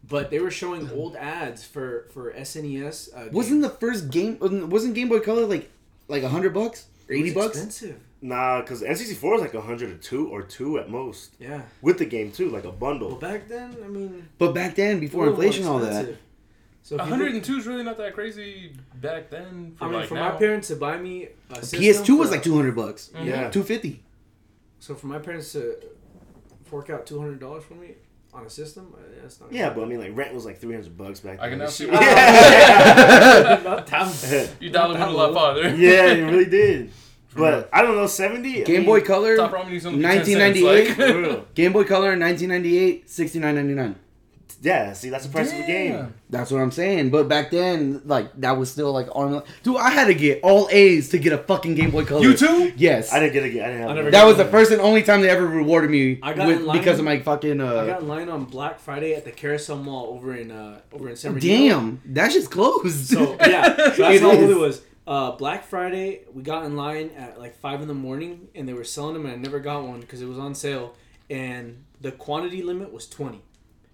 but they were showing old ads for for SNES. Uh, wasn't the first game wasn't Game Boy Color like like a hundred bucks or it was eighty bucks? Expensive. Nah, because N64 is like 102 or 2 at most. Yeah. With the game too, like a bundle. Well, bundle. back then, I mean, But back then, before inflation, all that. expensive. So if you hundred look- and two is really not that crazy back then. For I mean, like for now. my parents to buy me a system PS2 was like two hundred bucks, Mhm. Yeah. two fifty. So for my parents to fork out two hundred dollars for me on a system, uh, that's not. Yeah, but I mean, like rent was like 300 bucks back then. I can now see. <laughs> <laughs> <laughs> Yeah. You dialed it a lot farther. yeah, it really did. But I don't know, 70? I Game mean, Boy Color, Stop promising something. 1998. <laughs> 1998. Game Boy Color, nineteen ninety eight, sixty nine ninety nine. Yeah, see, that's the price of the game. That's what I'm saying. But back then, like that was still like arm. Dude, I had to get all A's to get a fucking Game Boy Color. You too? Yes. I didn't get it. I didn't have I it. never that was the first and only time they ever rewarded me I got with in line- because of my fucking. I got uh in line on Black Friday at the Carousel Mall over in uh over in San Bernardino. Damn, that shit's closed. So yeah, <laughs> so that's It how old is. it was. Uh, Black Friday, we got in line at like five in the morning, and they were selling them, and I never got one because it was on sale, and the quantity limit was twenty.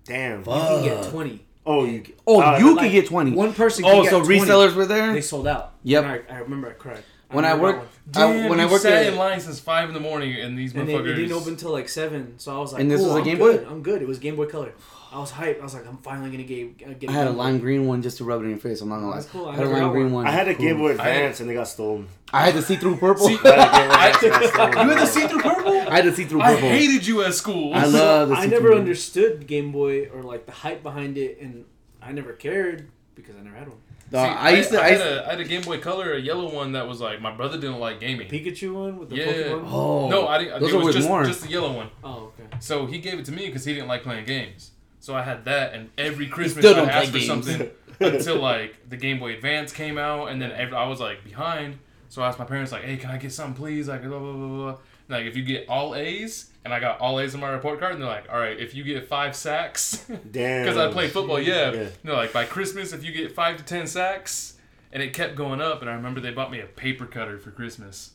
Damn. You can get twenty. Oh, you. oh, uh, you like, could get twenty. One person. oh, could so 20. resellers were there. They sold out. Yep. I, I remember I cried. when I never got worked, one. I, Damn, when I you worked sat at, in line since five in the morning, and these and they, motherfuckers. it didn't open until like seven, so I was like, And this cool, was a I'm Game good. Boy? I'm good. It was Game Boy Color. I was hyped. I was like, I'm finally gonna get. Uh, get I had a lime green one just to rub it in your face. I'm not gonna lie. That's cool. I I had a lime got green one. one. I had a Game Boy Cool. Advance and they got stolen. I had the see-through purple. See- I had a Game Boy Advance and got stolen. You had the see-through purple? I had the see-through purple. I hated you at school. I love the I see-through never purple. understood Game Boy or like the hype behind it, and I never cared because I never had one. Uh, See, I used to. I, I had used a, I had a Game Boy Color, a yellow one that was like my brother didn't like gaming. Pikachu one with the Yeah. Pokemon. Oh, no, I didn't. Those it are was just, more. just the yellow one. Oh, okay. So he gave it to me because he didn't like playing games. So I had that, and every Christmas I asked for games. something <laughs> until like the Game Boy Advance came out, and then every, I was like behind. So I asked my parents like, "Hey, can I get something, please?" Like blah blah blah blah. Like if you get all A's, and I got all A's on my report card, and they're like, "All right, if you get five sacks." <laughs> Damn. because I played football. Yeah. Yeah. No, like by Christmas, if you get five to ten sacks, and it kept going up. And I remember they bought me a paper cutter for Christmas.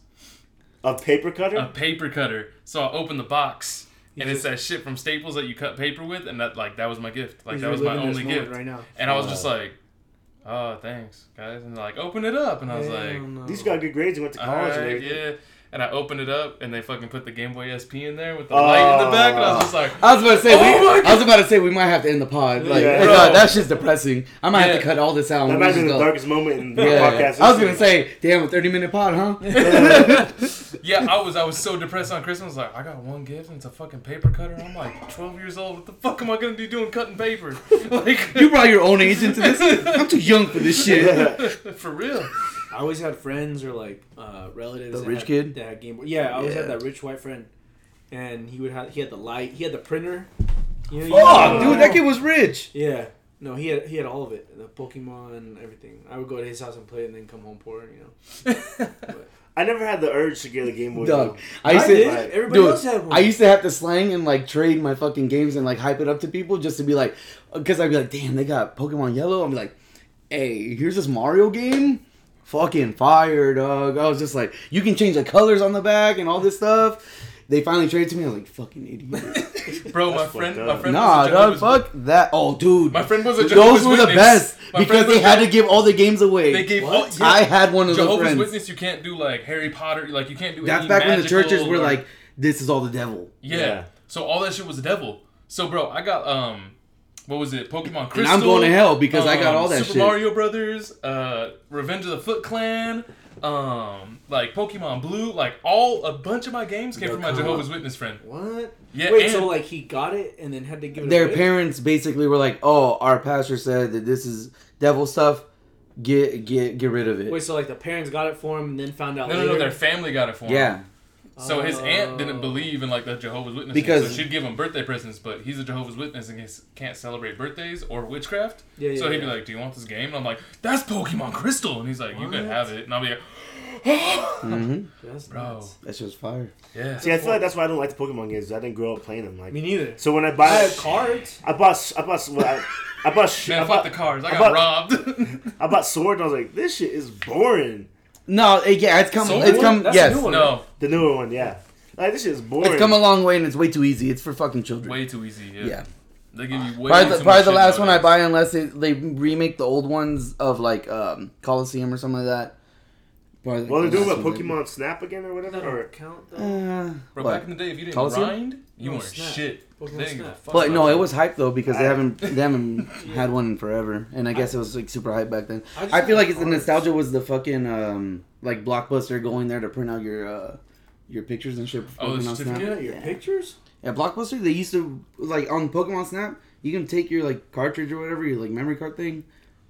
A paper cutter? A paper cutter. So I opened the box, and it's just- that shit from Staples that you cut paper with, and that like that was my gift. Like that was my only gift. right now. And I was just like, "Oh, thanks, guys." And like, "Open it up," and I was like. Hell no. These got good grades and went to All college and right, everything. yeah. And I opened it up, and they fucking put the Game Boy SP in there with the oh. light in the back, and I was just like, I was about to say. Oh we, I was about to say we might have to end the pod. Like, Yeah. God, that's just depressing. I might have to cut all this out. That might we have been just the go. darkest moment in the Yeah, podcast. I was gonna say, damn, a thirty minute pod, huh? <laughs> Yeah, I was I was so depressed on Christmas. Like, I got one gift and it's a fucking paper cutter. I'm like 12 years old. What the fuck am I gonna be doing cutting paper? <laughs> Like, You brought your own age into this. <laughs> I'm too young for this shit. for real. I always had friends or like uh, relatives. The rich had, kid? that had Game Boy. Yeah, I always had that rich white friend, and he would have he had the light. He had the printer. You know, you Fuck, know- dude, that kid was rich. Yeah. No, he had he had all of it, the Pokemon and everything. I would go to his house and play it, and then come home poor. You know. <laughs> I never had the urge to get a Game Boy. Dog. I used I to. did. Everybody Dude, else had one. I used to have to slang and like trade my fucking games and like hype it up to people just to be like, because I'd be like, damn, they got Pokemon Yellow. I'm like, hey, here's this Mario game, fucking fire, dog. I was just like, you can change the colors on the back and all this stuff. They finally traded to me. I was like, fucking idiot. <laughs> Bro, my That's friend, fucked my friend nah, was a dog, Jehovah's fuck that. Oh, dude, My friend was a Jehovah's those were the best My because they had to give all the games away. They gave What? all, yeah, I had one of those Jehovah's friends. Witness. You can't do like Harry Potter. Like you can't do. That's any back when the magical churches were or- like, this is all the devil. Yeah. Yeah. So all that shit was the devil. So bro, I got um, what was it? Pokemon Crystal. I'm going to hell because I got um, all that Super shit. Mario Brothers, uh, Revenge of the Foot Clan, um, like Pokemon Blue, like all a bunch of my games came Yo, from my come Jehovah's on. Witness friend. What? Yeah, Wait, and so like he got it and then had to give it to their away? parents basically were like, "Oh, our pastor said that this is devil stuff. Get get get rid of it." Wait, so like the parents got it for him and then found out no, no, later? no, their family got it for him. yeah, So his aunt Oh. didn't believe in like the Jehovah's Witnesses, Because- so she'd give him birthday presents. But he's a Jehovah's Witness and he can't celebrate birthdays or witchcraft. Yeah, yeah, so he'd yeah. be like, "Do you want this game?" And I'm like, "That's Pokemon Crystal," and he's like, "You can What? have it." And I'll be like, <gasps> Mm-hmm. That's "Bro, nuts. that's just fire. yeah." See, I feel like that's why I don't like the Pokemon games. I didn't grow up playing them. Like, Me neither. so when I I buy, had cards. I bought, I bought, well, I, I bought, sh- Man, I fuck bought, the cars. I I got bought- robbed. <laughs> I bought Sword, and I was like, this shit is boring. No, it, yeah, it's come. So it's what? come. That's a yes, new one. no, The newer one, yeah. Like this shit is boring. it's come a long way and it's way too easy. It's for fucking children. way too easy. Yeah. yeah, They give you way probably the, too probably much the shit last one I nowadays. buy unless they, they remake the old ones of like um, Colosseum or something like that. Probably well, they're doing last what one. Pokemon Snap again or whatever. That Or don't count though. Uh, Bro, what? back in the day, if you didn't Colosseum? grind, you No, weren't Snap. shit. Pokemon They didn't give a Snap. But no, it was hype though because they haven't they haven't <laughs> had one in forever, and I guess it was like super hype back then. I I feel like it's the nostalgia was the fucking um like blockbuster going there to print out your uh your pictures and shit. for Oh, the Pokemon Snap. certificate? Yeah, your yeah. pictures. Yeah, blockbuster. They used to like on Pokemon Snap. You can take your like cartridge or whatever your like memory card thing,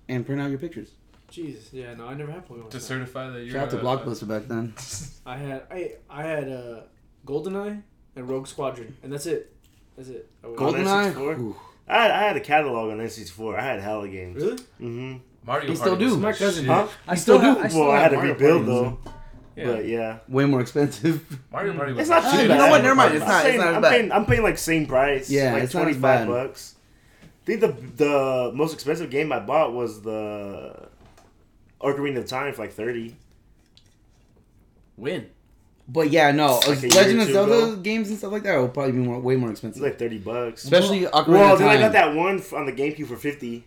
and print out your pictures. Jesus, yeah, no, I never had Pokemon. to Snap. certify that you're. Shout out to uh, Blockbuster back then. <laughs> I had I I had uh, Goldeneye and Rogue Squadron, and that's it. That's it. I was- Gold- Goldeneye. N64? Ooh. I had, I had a catalog on N64. I had hella games. Really? Mm-hmm. Mario They Party still do. was My cousin- shit. Huh? I still have- do. I still Well, I had to Mario rebuild Party. though. Yeah. But yeah, Way more expensive. <laughs> Mario Party was it's the not shit. too you bad. know what? Never mind. Mario It's Party. not- I'm paying, as I'm bad. paying, I'm paying like same price. Yeah, like it's not as 25 bad. bucks. I think the the most expensive game I bought was the Ocarina of Time for like 30. Win. But yeah, no, Like Legend of Zelda ago. games and stuff like that will probably be more, way more It's expensive. like 30 bucks. Especially Ocarina well, of then I got that one on the GameCube for 50.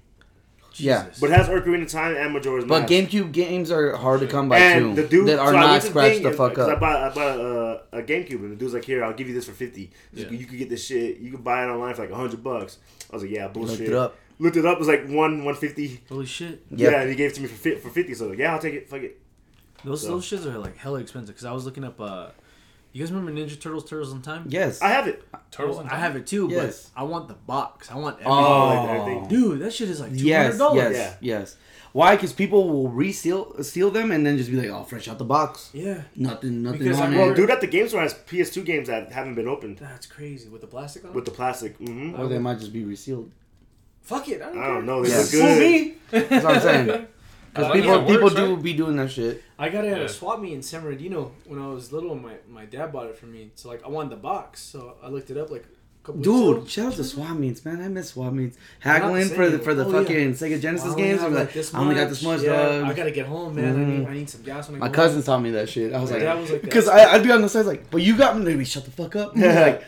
Yeah. Jesus. But it has Ocarina of Time and Majora's money. But GameCube games are hard to come by and too. the dude that are so I not scratched Game- the fuck 'cause I up. bought, I bought a, a GameCube and the dude's like, "Here, I'll give you this for 50. He's like, Yeah. You could get this shit. You could buy it online for like hundred bucks." I was like, "Yeah, Looked bullshit." It up. Looked it up. It was like one one fifty. Holy shit. Yep. Yeah, and he gave it to me for fi- for fifty. So like, yeah, I'll take it. Fuck it. Those So- those shits are like hella expensive. Cause I was looking up. uh You guys remember Ninja Turtles? Turtles in Time? Yes. I have it. Turtles Well, in I have it too, Yes. but I want the box. I want everything. Oh, like. Dude, that shit is like two hundred dollars. yes, Yeah. yes. Why? Because people will reseal steal them and then just be like, "Oh, fresh out the box, Yeah. nothing, nothing Because on I- it." Well, dude at the game store has PS2 games that haven't been opened That's crazy with the plastic on. with the plastic. hmm or they might just be resealed. Fuck it. I don't, I care. don't know. They Yeah. look Fool good. me. That's what I'm saying. <laughs> Because Uh, people, yeah, it people works, do right? be doing that shit. I got it at a swap meet in San Bernardino when I was little. My my dad bought it for me. So like I wanted the box, so I looked it up like a couple weeks ago. Dude, shout out to swap meets, man. I miss swap meets. Haggling for the for the Oh, yeah. fucking Sega Genesis Well, games. have, I'm like, like, this I only got this much, Yeah, dog. I gotta get home, man. I, Mhm. need, I need some gas when I My go cousins taught me that shit. I was My like, dad was like because I'd be on the side like, but you got me. They'd shut the fuck up. <laughs> And they're like,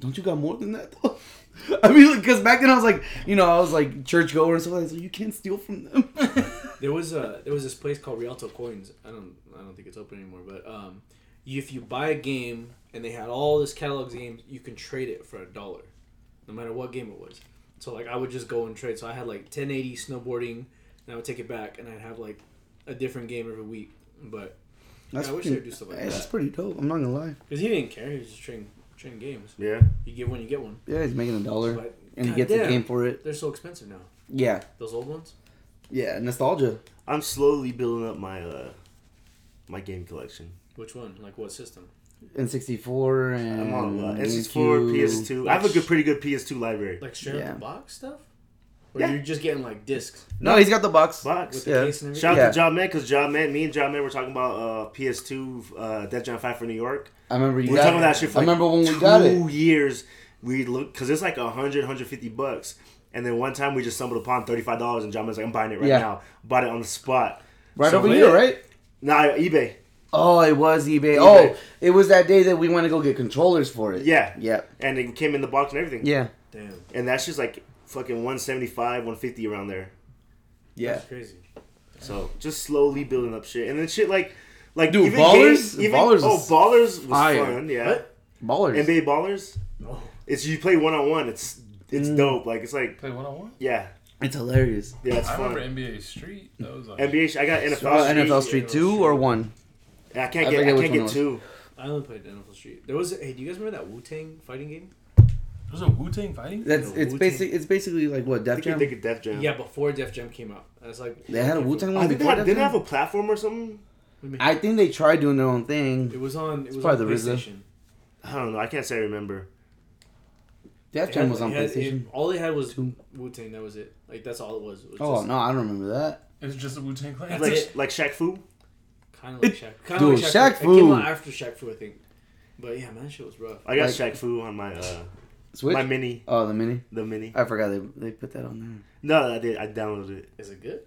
don't you got more than that though? <laughs> I mean, because back then I was like, you know, I was like church goer and stuff like that. So you can't steal from them. <laughs> There was a there was this place called Rialto Coins. I don't I don't think it's open anymore, but um, if you buy a game and they had all this catalog of games, you can trade it for a dollar, no matter what game it was. So like I would just go and trade. So I had like 1080 snowboarding, and I would take it back, and I'd have like a different game every week. But That's I wish pretty, they'd do stuff like hey, that's pretty dope. I'm not gonna lie. Because he didn't care. He was just trading, trading games. Yeah. You give one, you get one. Yeah, he's making a dollar, But and he God gets a damn, game for it. They're so expensive now. Yeah, Those old ones. yeah, nostalgia. I'm slowly building up my uh my game collection. Which one? Like what system? N64 and I'm on uh, N64, GameCube. PS2. I have a good, pretty good PS2 library. Like straight Yeah. the box stuff? Or Yeah. you're just getting like discs No, he's got the box. Box. with the Yeah. case and everything? Shout out Yeah. to John Man because John Man, me and John Man were talking about uh, PS2, uh, Def Jam Fight for New York. I remember you We were got talking about that shit for I like remember when we two got it. years. We look because it's like 100, 150 bucks. And then one time we just stumbled upon $35 and John Man's like, I'm buying it right Yeah. now. Bought it on the spot. Right So over lit. here, right? Nah, eBay. Oh, it was eBay. eBay. Oh, it was that day that we went to go get controllers for it. Yeah. Yeah. And it came in the box and everything. Yeah. Damn. And that's just like fucking 175, 150 around there. Yeah. That's crazy. So just slowly building up shit, and then shit like, like Dude, even Ballers? games- even, Ballers oh, was ballers was fire. fun. Yeah, What? Ballers. NBA ballers. No. It's you play one on one. It's it's Mm. dope. Like it's like Play one on one. yeah, It's hilarious. yeah, it's I fun. remember NBA Street. That was like NBA. I got NFL. Street. NFL Street 2 or 1? I can't I get. I, forget can't get two. I only played NFL Street. There was. Hey, do you guys remember that Wu Tang fighting game? There was a Wu Tang fighting. That's No, it's Wu-Tang. basic it's basically like what I Def think you Jam. think of Def Jam. Yeah, before Def Jam came out. That's like They had a Wu Tang I one think they before had, Def didn't they have a platform or something. I think they tried doing their own thing. It was on. It was probably on the RZA. PlayStation. I don't know. I can't say I remember. Def It Jam had- was on it had- PlayStation. it- all they had was Two. Wu Tang. That was it. Like that's all it was. It was Oh just no, I don't remember that. It's just a Wu Tang Clan. That's Like it. like Shaq Fu. Kind of like Shaq. Kind Dude, of like Shaq, Shaq Fu. It came Fu. out after Shaq Fu, I think. But yeah, man, that shit was rough. I got Like- Shaq Fu on my uh Switch. my mini, oh, the mini. the mini. I forgot they they put that on there. No, I did. I downloaded it. Is it good?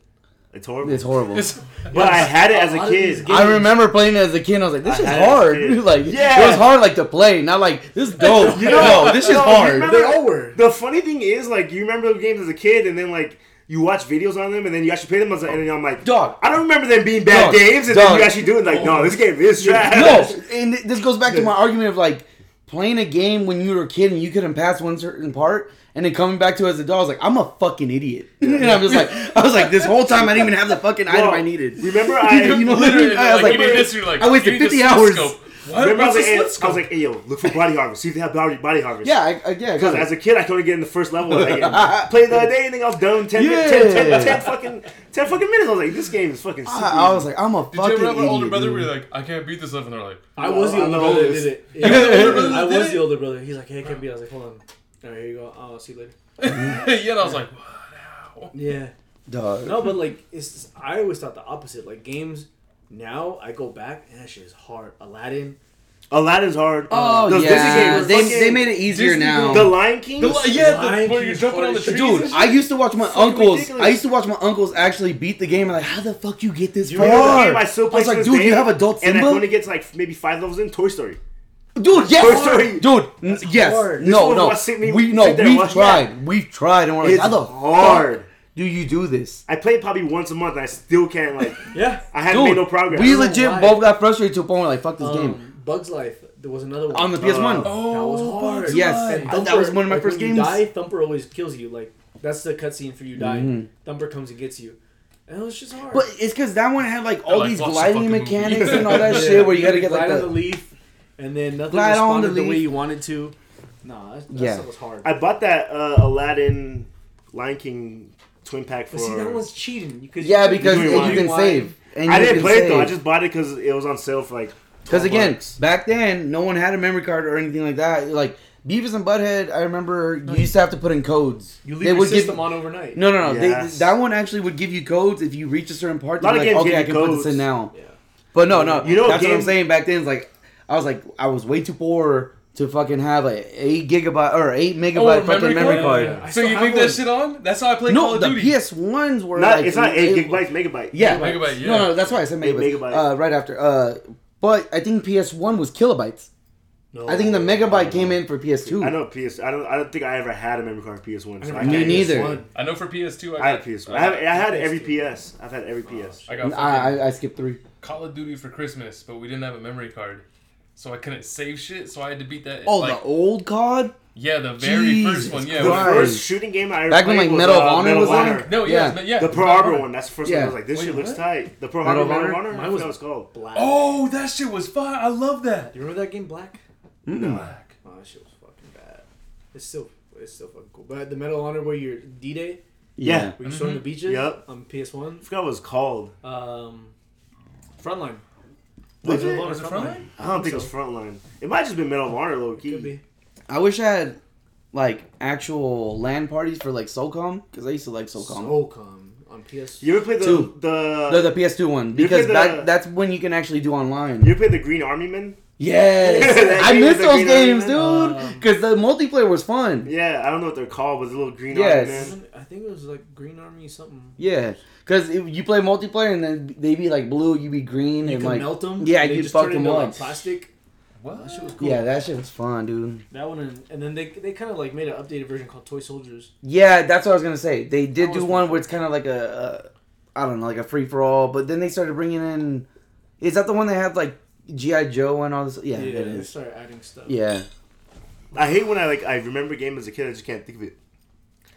It's horrible. It's horrible. It's- <laughs> but I had it as a lot of these kid. I remember playing it as a kid. and I was like, "This I is had it as a hard." <laughs> like, Yeah. it was hard like to play, not like this is <laughs> dope. You you know- know, no, this is no, you hard. remember- They all were. The funny thing is, like, you remember the games as a kid, and then like you watch videos on them, and then you actually play them, as a, and then I'm like, Dog. I don't remember them being bad Dog. games, and Dog. then you actually do it. Like, no, this game is trash. No, and this goes back to my argument of like playing a game when you were a kid and you couldn't pass one certain part, and then coming back to it as a adult, I was like, I'm a fucking idiot. <laughs> and I'm just like, I was like, this whole time I didn't even have the fucking item I needed. Remember, <laughs> I You know Literally. I was like, like, this, like, I wasted 50 hours. scope. What? remember I was, like, hey, I was like, hey, yo, look for body harvest. See if they have body, body harvest. yeah, I, I, yeah, Because as a kid, I could only get in the first level. Like, <laughs> and played the other day, and then I was done in 10, Yeah. 10, 10, 10 fucking 10 fucking minutes. I was like, this game is fucking super I, I was like, I'm a Did you ever have an older brother where you're like, I can't beat this level, and they're like, I was the older brother that did it. You the older I was the older brother. He's like, hey, I can't be. I was like, hold on. All right, here you go. I'll see you later. <laughs> yeah, and I was like, what? Yeah. Dog. No, but like, it's. I always thought the opposite. Like games, now I go back and that shit is hard. Aladdin. Aladdin's hard. Oh uh, Those Disney yeah, games, they, fucking- they made it easier Disney now. The Lion King. The, li- yeah, Lion the, where you're King's jumping on the hard trees. shit. Dude. I used to watch my Fucking uncles. ridiculous. I used to watch my uncles actually beat the game. I'm like, how the fuck you get this You far? remember the game I still play I was like, this dude, day? you have adult And I Simba. only gets like maybe five levels in Toy Story. Dude, yes, Toy Story. dude, n- yes, hard. This no, was no, what sit we no, sit there we've watch tried, we've tried, and we're like, It's how the hard. Fuck do you do this? I play probably once a month, and I still can't like. <laughs> Yeah. I haven't Dude, made no progress. we legit why. both got frustrated to a point where like, fuck this game Um, Bugs Life. There was another one. on the PS1. Uh, Oh, that was hard. Bugs Yes, Life. And that was one of my like, first when games. You die, Thumper always kills you. Like that's the cutscene for you dying. Mhm. Thumper comes and gets you, and it was just hard. But it's because that one had like all like, these watch the gliding mechanics and all that <laughs> Yeah. shit, where you gotta get glide like on the the. leaf, and then nothing Glide on the responded the, way you wanted to. Nah, that, that Yeah. stuff was hard. I bought that uh, Aladdin Lion King twin pack for. but see, that was cheating. You could Yeah, because You you, can can save. And I didn't can play it though. I just bought it because it was on sale for like. Because again, bucks. back then, no one had a memory card or anything like that. Like Beavis and Butthead, I remember you used to have to put in codes. You leave they would system give on overnight. no, no, no. Yes. They, that one actually would give you codes if you reach a certain part. A lot of be like, games okay, I can you put this in now. Yeah. But no, no. You know, that's what I'm saying. Back then, it's like I was like I was way too poor to fucking have a eight gigabyte or eight megabyte Oh, fucking memory memory card? card. I So you have leave that shit on? That's how I play Call No, the PS ones were Not, like it's not eight it- gigabytes, megabyte. Yeah, Megabyte, yeah. No, no, that's why I said Eight megabyte. megabyte. Uh, right after. Uh, but I think PS one was kilobytes. No. I think the megabyte came in for PS two. I know PS. I don't. I don't think I ever had a memory card for PS One. I So never I Me neither. PS1. I know for PS2, I, I had got, PS. I, have, I had every PS. I've had every PS. I got I, I skipped three. Call of Duty for Christmas, but we didn't have a memory card. So I couldn't save shit. So I had to beat that. Oh, like, the old COD. yeah, the very Jesus first one. Yeah, The Christ. with- first shooting game I ever Back when, played like, was, Medal of uh, Honor Medal was of there? Honor. no, yeah, Yeah. yeah, yeah The Pearl Medal Harbor one. That's the first Yeah. one. I was like, this Wait, shit looks what? tight. The Pearl Medal Harbor of Medal of Honor? Honor. Mine I was forgot what it's called. Black. Oh, that shit was fire. I love that. You remember that game, Black? Mm-mm. Black. Oh, that shit was fucking bad. It's still, it's still fucking cool. But the Medal of Honor where you're D-Day, Yeah. where you're showing the beaches Yep. on PS1. I forgot what it's called. Um, Frontline. Was Medal it? of Honor Was it Frontline? I don't think it was Frontline. It might have just been Medal of Honor, low key. Could be. I wish I had like actual LAN parties for like SOCOM because I used to like SOCOM. SOCOM on PS. You ever played the Two. the, the, the PS2 one because played that the- that's when you can actually do online. you ever played the Green Army Men? Yes, <laughs> I game miss the those green games, onion? dude. Um, Because the multiplayer was fun. Yeah, I don't know what they're called, but the little Green Yes. Army Men. Wasn't- I think it was like Green Army something. Yeah, because if you play multiplayer and then they be like blue, you be green, You and can like melt them. yeah, you just fuck turn them into, up. Like plastic. What? That shit was cool. yeah, that shit was fun, dude. That one, and, and then they they kind of like made an updated version called Toy Soldiers. Yeah, that's what I was gonna say. They did do one pretty where it's kind of like a, a, I don't know, like a free for all. But then they started bringing in. Is that the one that had like GI Joe and all this? Yeah, Yeah, it they is. started adding stuff. Yeah. I hate when I like I remember a game as a kid. I just can't think of it.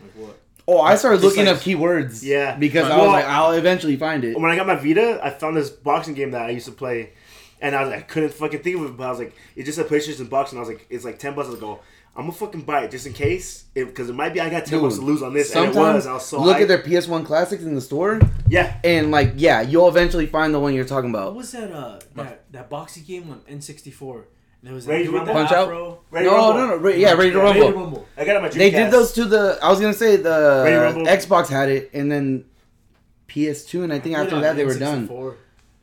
Like what? Oh, I started looking like- up keywords. Yeah. Because I was like, I'll eventually find it. When I got my Vita, I found this boxing game that I used to play, and I was like, I couldn't fucking think of it. But I was like, it just said PlayStation boxing. I was like, it's like ten bucks. I was like, oh, I'm gonna fucking buy it just in case, because it might be I got ten Dude, bucks to lose on this. And it Sometimes was. I was so look hyped. at their PS1 classics in the store, yeah. and like, yeah, you'll eventually find the one you're talking about. What was that? Uh, that that boxing game on N64. And there was Ready that to dude with the Punch Out? Ready no, Rumble. no, no, re- yeah, ready to Yeah, rumble. Ready to Rumble. I got it on my Dreamcast. They did those to the. I was gonna say the Rumble? Xbox had it, and then PS2, and I think Played after on that they were done. N64.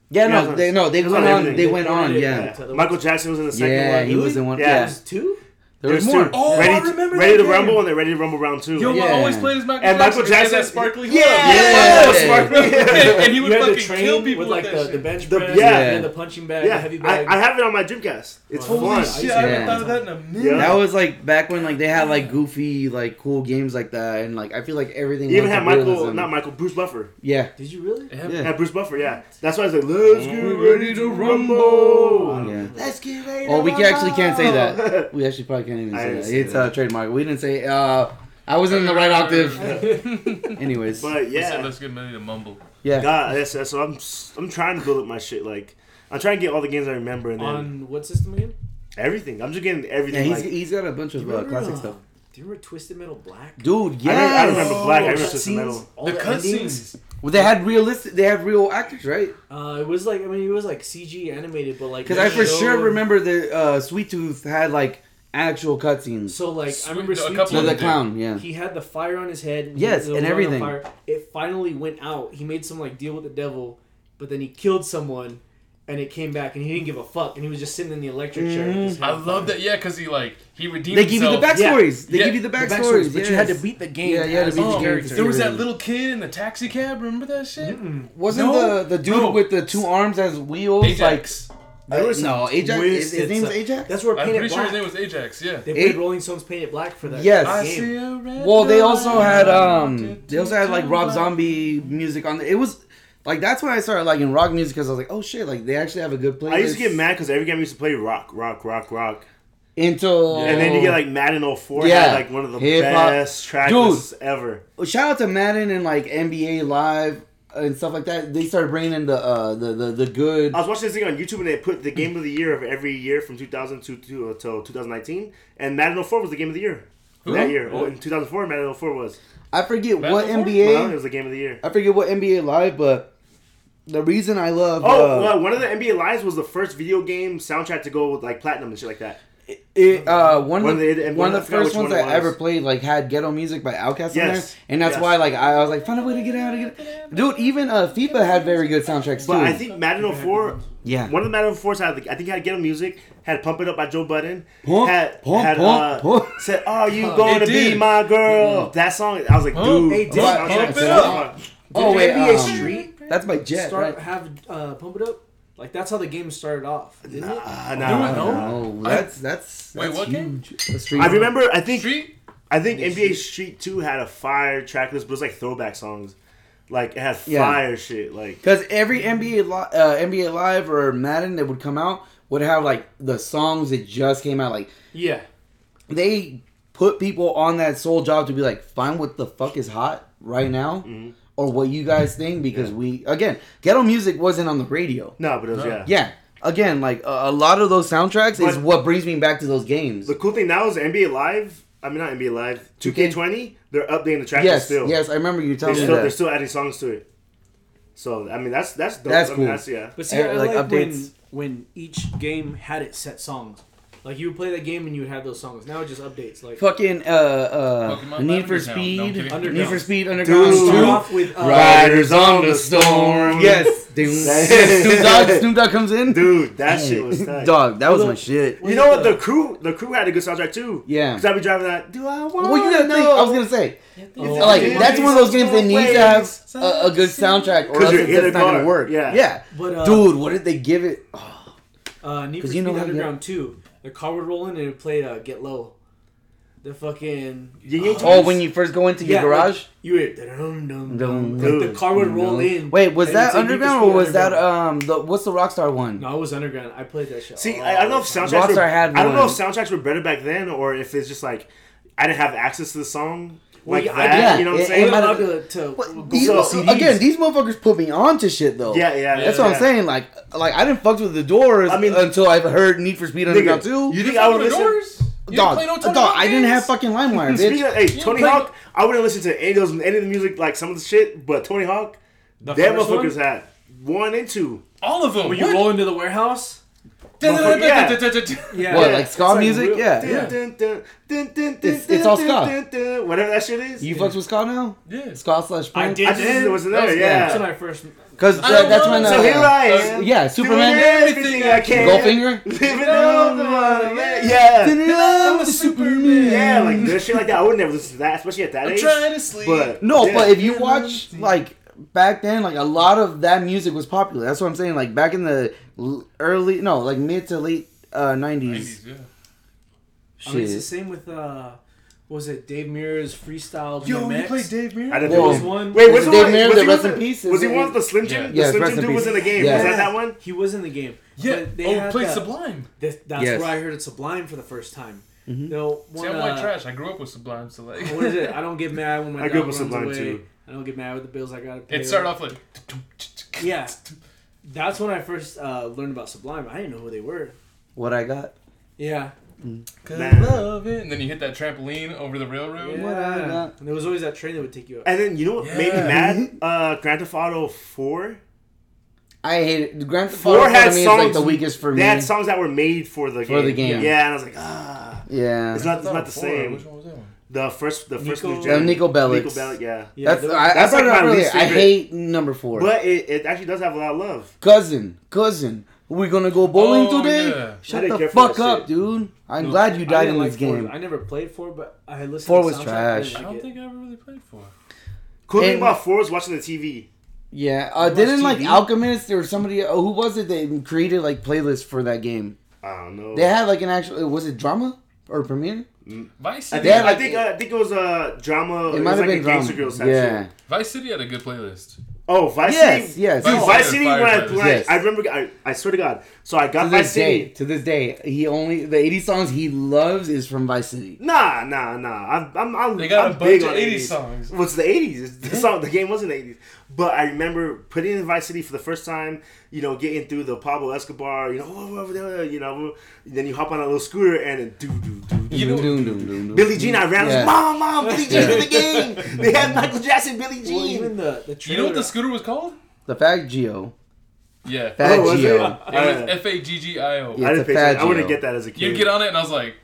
Yeah, Yeah, no, they no, they went on on. everything. They They went on. Yeah, yeah. Michael Jackson was in the second yeah, one. he was in one. Yeah. Yeah, There's two. There was There's more. two. Oh, ready, I remember Ready to game. Rumble and then Ready to Rumble round two. Yo, Yeah. I always played as Michael And Jackson. Michael He had that sparkly Yeah, glove. Yeah. Sparkly. <laughs> and he would <laughs> fucking the train kill people with with, like that the, the bench The- press yeah. and the punching bag, the Yeah, heavy bag. I have it on my Dreamcast. It's Holy Holy fun. shit, I haven't thought of that in a minute. Yeah. That was like back when like they had like goofy like cool games like that, and like I feel like everything. You even had Michael, realism. not Michael, Bruce Buffer. Yeah, Did you really? Yeah. Yeah. Yeah, Bruce Buffer. Yeah, that's why I was like, "Let's get ready to rumble." yeah. Let's get ready. Oh, we actually can't say that. We actually probably can't <laughs> even say that. say It's that. uh, trademark. We didn't say. uh I wasn't in the right octave. <laughs> Anyways, but We said yeah, let's get ready to mumble. yeah. God, that's, that's so I'm I'm trying to build up my shit. Like I'm trying to get all the games I remember and then On what system again? everything. I'm just getting Yeah, everything. he's, like, he's got a bunch of uh, remember, classic uh, stuff. Do you remember Twisted Metal Black? Dude, yeah. I, remember, I remember Black. I Oh, remember Twisted Metal. all The the, cutscenes. Well, they had realistic. They had real actors, right? Uh, it was like I mean it was like CG animated, but like Because I for sure showed- remember the uh, Sweet Tooth had like actual cutscenes. So like I remember a Sweet couple of Tooth, the did. clown, yeah. He had the fire on his head. and Yes, he was and on everything. Fire. It finally went out. He made some like deal with the devil, but then he killed someone, and it came back, and he didn't give a fuck, and he was just sitting in the electric chair. with his mm. I head love that. Yeah, because he like he redeemed They give you the himself. backstories. They Yeah. give you the The backstories. but you had to yes. beat the game. Yeah, you had to as beat the the Oh, game. character. there was that everything. little kid in the taxi cab. Remember that shit? Mm-mm. Wasn't No. the the dude No. with the two arms as wheels Ajax. like? There Uh, was no, Ajax. His, his twisted name's. Ajax. That's where I'm Painted pretty sure his name was Ajax. Yeah. They played A- Rolling Stones Painted Black for that. Yes. I game. see a red Well, they also had um, they also had like Rob Zombie music on. The, it was like that's when I started liking rock music because I was like, oh shit, like they actually have a good playlist. I used to get mad because every game I used to play rock, rock, rock, rock, until and then you get like Madden 04 Yeah. had like one of the Hip-hop. best tracks lists ever. shout out to Madden and like NBA Live and stuff like that. They started bringing in the uh the the, the good. I was watching this thing on YouTube and they put the game of the year of every year from 2000 to, to until 2019, and Madden 04 was the game of the year that year. Oh, in 2004, Madden 04 was. I forget Madden what 04? NBA. Well, it was the game of the year. I forget what NBA Live, but the reason I love Oh, uh, well, one of the NBA Lives was the first video game soundtrack to go with like platinum and shit like that. It, uh, one One of the, of the- one of the first ones one I ever played like had ghetto music by Outkast in there, and that's Yes. why like I, I was like find a way to get out of it. Dude, even uh, FIFA had very good soundtracks too. But I think Madden 04, yeah, one of the Madden 04s had, I think had Get Music, had Pump It Up by Joe Budden, Pump, had, pump, had pump, uh, pump. said, "Are you going to It be my girl?" That song, I was like, Pump, dude, Hey, that did- soundtrack pump is it so up. fun. Oh, Did wait, NBA um, Street that's my jet, start right? have uh, pump it up? Like that's how the game started off, didn't it? Ah, nah, it, nah. no? No, that's that's, Wait, that's what huge. The street I remember. I think Street. I think NBA Street Two had a fire track list, but it was like throwback songs. Like it had Yeah. fire shit. Like because every NBA li- uh, NBA Live or Madden that would come out would have like the songs that just came out. Like Yeah. they put people on that sole job to be like, find what the fuck is hot right now, Mm-hmm. Or what you guys think. Because we again, ghetto music wasn't on the radio. No, but it was No. yeah. Yeah, again, like a, a lot of those soundtracks is what brings me back to those games. The cool thing now is NBA Live. I mean, not NBA Live. 2K20. They're updating the track yes, still. yes, I remember you They're telling me still, they're still adding songs to it. So I mean, that's that's dope. That's I mean, cool. That's yeah. But see, Eh, I like like, when when each game had its set songs. Like you would play that game and you would have those songs. Now it just updates. Like Fucking uh uh Pokemon Need for Underground. No, I'm Speed, kidding. Need for Underground. Speed Underground Dude. start Two. off with uh, Riders on the storm. Yes, dude. <laughs> Snoop Dogg, Snoop Dogg comes in. Dude, that shit was tight. Dog, that was Well, my shit. Well, You know what? the- The crew, the crew had a good soundtrack too. Yeah. Cause I'd be driving that. Do I want? Well, you gotta think. I was gonna say, Oh. like that's one of those games that needs to have a, a good soundtrack, or 'Cause else you're it's in a just not gonna car. work. Yeah. yeah. But uh, Dude, what did they give it? Oh, uh, Need for 'Cause Speed you know how- Underground 2, the car would roll in and it played uh, Get Low. The fucking Yin oh, when you first go into your Yeah, garage. like, you hear dun, dun, dun, Dun, like the car would roll No. in. Wait, was that it's like Need for underground or was that um the what's the Rockstar one? No, it was Underground. I played that shit. See, I, I don't know if time. soundtracks. Were, Rockstar had I don't know if soundtracks were better back then, or if it's just like I didn't have access to the song Well, like yeah, I that. did. you know what I'm saying? it might allowed have- to, to But go these, sell mo- CDs. again, these motherfuckers put me on to shit though. yeah, yeah. That's yeah. what I'm saying. Like, like I didn't fuck with the Doors. I mean- until I've heard Need for Speed Underground Nigga, too. you think I would the listen? doors? You dog, didn't play no Tony dog, Hawk I didn't have fucking LimeWire, Speaking bitch. of, hey, You Tony play- Hawk, I wouldn't listen to any of those, any of the music, like some of the shit, but Tony Hawk, The that motherfuckers one, had one and two. All of them. when you What? roll into the warehouse. Motherfucker, yeah. Yeah, What, like ska music? yeah. Yeah. It's- it's all ska. dun, dun, Whatever that shit is. You fucks with ska now? Yeah. Ska slash punk? I punk? did. I just wasn't there. Yeah. That's when I first. Because I don't that's know. when uh, So here I am. yeah, doing Superman, everything I can. Goldfinger. Living on the one. Yeah. I'm a Superman. Yeah, like this shit like that. I would never listen to that, especially at that I'm age. trying to sleep. But No, yeah. but if you watch like back then, like a lot of that music was popular. That's what I'm saying. Like back in the l- early, no, like mid to late uh, 90s. 90s, yeah. I mean, it's the same with uh, what was it Dave Mirra's freestyle? Yo, you played Dave Mirra? I didn't Whoa. know was this one. Wait, Was was it it Dave one- Mirra, was the he rest one- in peace? Was he it- one with the Slim Jim? Yeah. The Yes, Slim Jim in dude was in the game. Yeah. Was that that one? He was in the game. Yeah. They oh, played the- Sublime. That, that's Yes. where I heard it Sublime for the first time. Mhm. No, See, I'm white uh, trash. I grew up with Sublime, so like. What is it? <laughs> I don't get mad when my I grew up with runs Sublime, away. too. I don't get mad with the bills I gotta pay. It started off like. <laughs> Yeah. <laughs> That's when I first uh, learned about Sublime. I didn't know who they were. What I got? Yeah. Cause Man. love it. And then you hit that trampoline over the railroad. What I Yeah. got. And there was always that train that would take you up. And then you know what made me mad? <laughs> Uh, Grand Theft Auto Four. I hate it. The Grand Theft Four Auto had to me is like songs- the weakest for They me. had songs that were made for the game. For the game. Yeah, and I was like, ah, yeah. it's not, it's not the Four. same. Which one was that one? The first, the first Niko- new Yeah, gen. Niko Bellic. Niko Bellic, yeah. Yeah, That's, there- I, that's I brought like my earlier. least I hate number four. But it, it actually does have a lot of love. cousin, cousin, we gonna go bowling Oh, today? yeah. Shut didn't the fuck up, shit. dude. I'm No, glad you died didn't in like this four. game. I never played four, but I listened Four was trash. I I didn't don't think I ever really played four. Cool thing And- about Four is watching the TV. Yeah, uh, didn't like TV? Alchemist or somebody? Uh, who was it that created like playlists for that game? I don't know. They had like an actual. Was it drama or Premier? Vice I City. think, They had, I like- think, uh, I think it was uh, drama. It It, might was have like been a Gangster drama. Girls type Yeah. shit. Vice City had a good playlist. Oh, Vice Yes, City. yes. Dude, Vice Vice City City. had When I, when Yes. I, I remember, I, I swear to God. So I got To Vice this City. day, to this day, he only the 80 songs he loves is from Vice City. Nah, nah, nah. I'm, I'm, I'm, They got I'm a bunch big of on 80s 80s songs. Well, the 80s. The song, the game wasn't 80s. But I remember putting in Vice City for the first time. You know, getting through the Pablo Escobar. You know, over. You know, then you hop on a little scooter and then do do do. You know- Doom, doom, doom, doom. Billie Jean, I ran. Yeah. like, Mom, mom, Billie Jean's in the game. They had Michael Jackson, Billie Jean. Well, even the the You know what the scooter was called? The Faggio. Yeah. Fat Oh, was it? It was F A G G I O. Yeah. I didn't pay. I wouldn't get that as a kid. You'd get on it and I was like,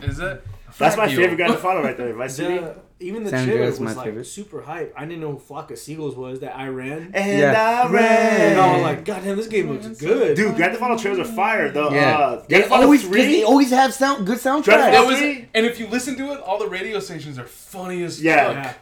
is that? That's my favorite Grand Theft Auto right there. Vice City. The, even the San trailer was my like favorite. super hype. I didn't know who Flock of Seagulls was that I ran. And Yeah. I ran. And I was like, God damn, this game looks good. Dude, Grand Theft Auto trailers are fire. The Yeah. uh, They Grand Theft Auto always, 'cause 3. they always have sound good Grand soundtracks. That was, and if you listen to it, all the radio stations are funny as Yeah. fuck. Yeah.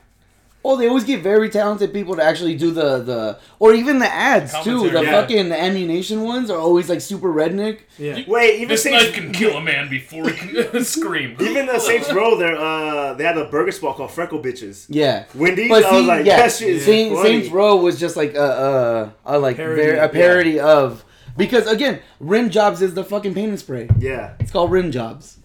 Oh, they always get very talented people to actually do the the or even the ads too. Commentary. The Yeah. fucking ammunition ones are always like super redneck. Yeah. Wait, even This Saints, knife can kill a man before he can <laughs> scream. even the Saints Row, they uh, they had a burger spot called Freckle Bitches. Yeah. Wendy's, But I was see, like, yeah, that shit is Saint, funny. Saints Row was just like a, a, a like Parody, very, a yeah. parody of. Because again, rim jobs is the fucking paint and spray. Yeah. It's called rim jobs.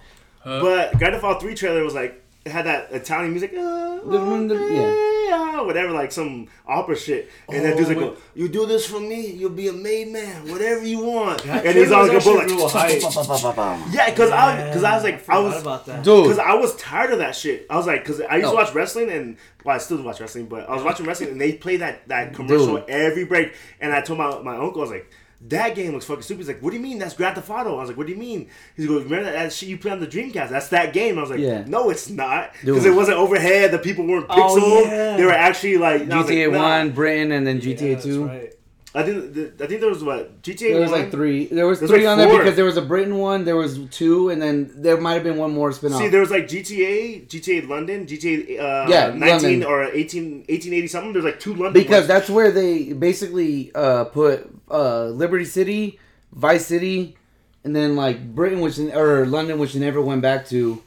Uh, But Grand Theft Auto 3 trailer was like, it had that Italian music, uh, The one that- yeah. whatever, like some opera shit. And that dude's like, Oh, go, you do this for me, you'll be a made man, whatever you want. That and he's was like a actually boat, like, <laughs> yeah, because I, cause I was like, I was. Dude, Because I was tired of that shit. I was like, because I used No. to watch wrestling and well, I still watch wrestling, but I was watching wrestling and they play that that commercial Dude. every break. And I told my my uncle, I was like, that game looks fucking stupid. He's like, what do you mean? That's Grand Theft Auto. I was like, what do you mean? He goes, remember that, that shit you play on the Dreamcast? That's that game. I was like, Yeah. no, it's not. Because it wasn't overhead. The people weren't Oh, pixel. yeah. They were actually like and I was like, GTA nah. One, Britain, and then Yeah, GTA that's Two. right. I think the, I think there was what GTA. There was 1? like three. There was three like on there because there was a Britain one, there was two, and then there might have been one more spin off. See, there was like GTA, GTA London, GTA uh, Yeah, 19 London. or 18, 1880 something. There's like two London because ones. that's where they basically uh, put uh, Liberty City, Vice City, and then like Britain, which or London, which they never went back to.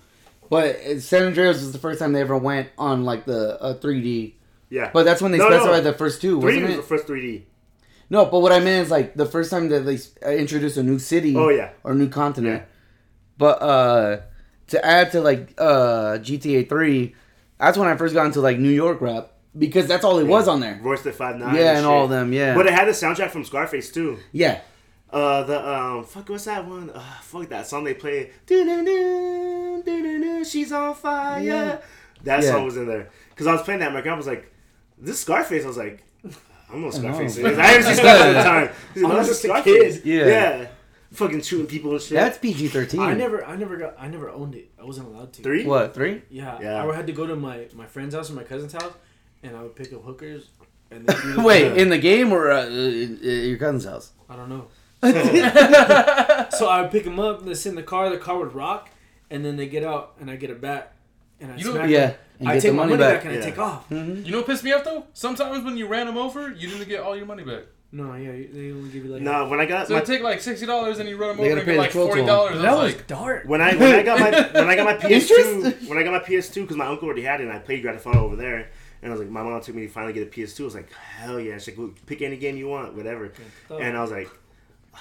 But San Andreas was the first time they ever went on like the uh, 3D. yeah. But that's when they No, no. specified the first two, Three wasn't was the first 3D. No, but what I meant is like the first time that they uh, introduced a new city. Oh, yeah. Or new continent. Yeah. But uh, to add to like uh, GTA 3, that's when I first got into like New York rap because that's all it was on there. Royce da Five Nine. Yeah, and shit. all of them, yeah. But it had a soundtrack from Scarface too. Yeah. Uh, the um, fuck, what's that one? Uh, fuck that song they play. Do-do-do, She's on fire. Yeah. That Yeah. song was in there because I was playing that. My grandma was like, "This Scarface." I was like, "I don't know what Scarface know. is." I haven't seen Scarface at the time. He's I "No, was just a kid. Yeah. yeah, fucking shooting people and shit. That's PG 13. I never, I never got, I never owned it. I wasn't allowed to. three. What, three? Yeah, Yeah. I would had to go to my my friend's house or my cousin's house, and I would pick up hookers. And then do <laughs> the- Wait, in the game or uh, uh, uh, your cousin's house? I don't know. <laughs> So I would pick them up, and they sit in the car. The car would rock, and then they get out, and I get it back, and I You smack Yeah. them. And I get take the my money money back, back. and Yeah. I take off. Mm-hmm. You know what pissed me off though? Sometimes when you ran them over, you didn't get all your money back. No, yeah, they only give you like. No, when I got So my it take like sixty dollars and you run them They over gotta and pay get like forty dollars. that was was like, dark. when I when I got my <laughs> when I got my <laughs> PS2 when I got my PS2 because my uncle already had it and I played Grand Theft Auto over there and I was like my mom took me to finally get a PS2 I was like hell yeah she's like pick any game you want whatever and I was like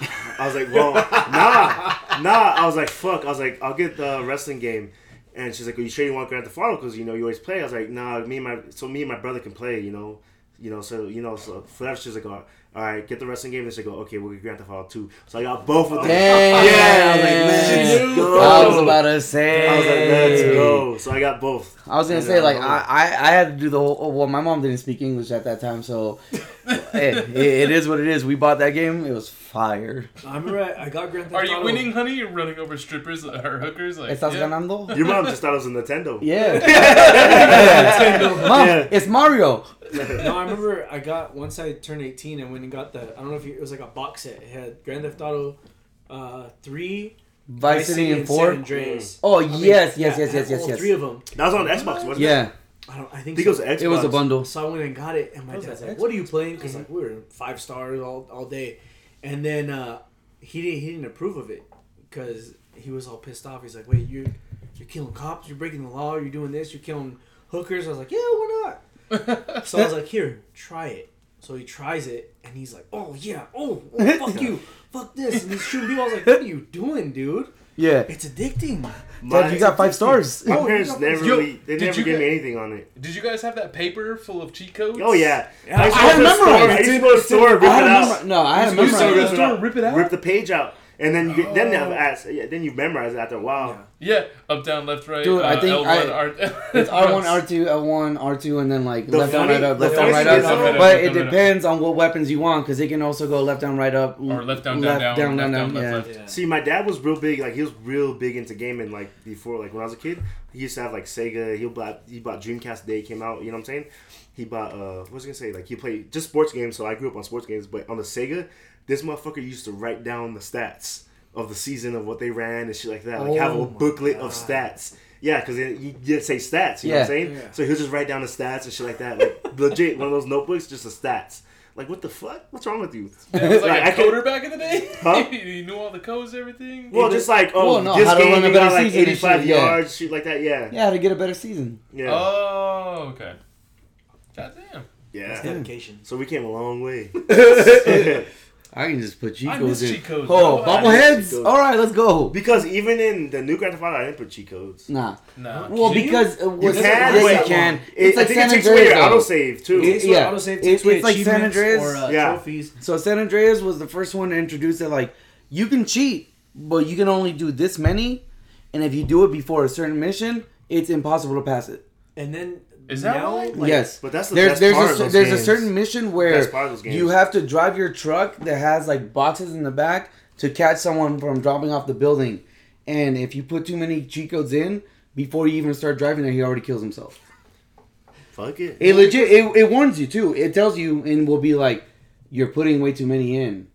<laughs> I was like well nah nah I was like fuck I was like I'll get the wrestling game and she's like well you sure you want Grand Theft Auto? Because you know you always play. I was like nah me and my so me and my brother can play you know you know so you know so for that she's like oh, all right get the wrestling game and she go okay we'll get Grand Theft Auto 2 so I got both of them Damn. yeah I was like let's She go knew. I was about to say. I was like, let's go. So I got both. I was gonna say uh, like I, I I had to do the whole. Well, my mom didn't speak English at that time, so <laughs> hey, it, it is what it is. We bought that game. It was fire. I remember I, I got Grand Theft Auto. Are you Auto. winning, honey? You're running over strippers or hookers? Like, ¿Estás yeah. ganando? Your mom just thought it was a Nintendo. Yeah. <laughs> Yeah. <laughs> Mom, Yeah. it's Mario. No, I remember I got once I turned eighteen. and went and got the. I don't know if you, it was like a box set. It had Grand Theft Auto, uh, three, Vice City and four. San Andreas. Oh I mean, yes, yeah, yes, yes, yes, yes. Three of them. That was on Xbox, wasn't it? Yeah, I don't. I I think, think it was. Xbox. it was a bundle. So I went and got it, and my dad's like, Xbox? "What are you playing?" Because like we were five stars all, all day, and then uh, he didn't he didn't approve of it because he was all pissed off. He's like, "Wait, you you're killing cops, you're breaking the law, you're doing this, you're killing hookers." I was like, "Yeah, why not?" <laughs> So I was like, "Here, try it." So he tries it, and he's like, "Oh yeah, oh, <laughs> oh fuck you, fuck this," and he's shooting people. I was like, "What are you doing, dude? yeah. It's addicting." Dad, you got five stars. My Oh, parents you <laughs> never really, they did never gave me anything on it. Did you guys have that paper full of cheat codes? Oh yeah, Yeah, used to I go to the remember store- it. I used to go to the store, rip it out. no, I had a You used to go to memory. the store, rip it out? rip the page out, and then you get, then Oh. you have, yeah, then you memorize it after a while. Yeah. Yeah, up, down, left, right. Dude, I uh, think L1, I- R- It's R one, <laughs> R two, L one, R two, and then like The left down, right up, left down, funny right thing is, up. But it depends on what weapons you want, because it can also go left down, right up, Or left down, down, left down, down, left down, down, yeah. left, Yeah. See, my dad was real big. Like he was real big into gaming. Like before, like when I was a kid, he used to have like Sega. He bought he bought Dreamcast day came out. You know what I'm saying? He bought uh, what was I gonna say? Like he played just sports games. So I grew up on sports games. But on the Sega, this motherfucker used to write down the stats of the season of what they ran and shit like that. Like have Oh a my booklet of stats. Yeah, because you you say stats. You know what I'm Yeah. saying? Yeah. So he'll just write down the stats and shit like that. Like <laughs> legit, one of those notebooks, just the stats. Like what the fuck? What's wrong with you? It was like Like, a I coder back in the day. <laughs> Huh? <laughs> he knew all the codes, everything. Well, just like oh, Well, no, this how to game run a better got season and 85 shit, yeah. yards, shit like that. Yeah, Yeah, to get a better season. yeah, Oh, okay. Goddamn. That's yeah. dedication. So we came a long way. I can just put cheat codes in. cheat Oh, bro. I miss bobbleheads. cheat. All right, let's go. Because even in the new Grand Theft Auto, I didn't put cheat codes. Nah. Nah. Well, Can you? because uh, You can, yeah, but you can. It, It's I like think San it takes away Andreas. your though. autosave too. It- yeah. yeah. Autosave It- takes away it's like San achievements Andreas. or uh, Yeah. trophies. So San Andreas was the first one to introduce it. Like you can cheat, but you can only do this many, and if you do it before a certain mission, it's impossible to pass it. And then Is that now, right? like, yes, But that's the there's best there's part a of cer- those there's a certain mission where Best part of those games. you have to drive your truck that has like boxes in the back to catch someone from dropping off the building, and if you put too many cheat codes in before you even start driving there, he already kills himself. Fuck it. It legit it, it warns you too. It tells you and will be like you're putting way too many in.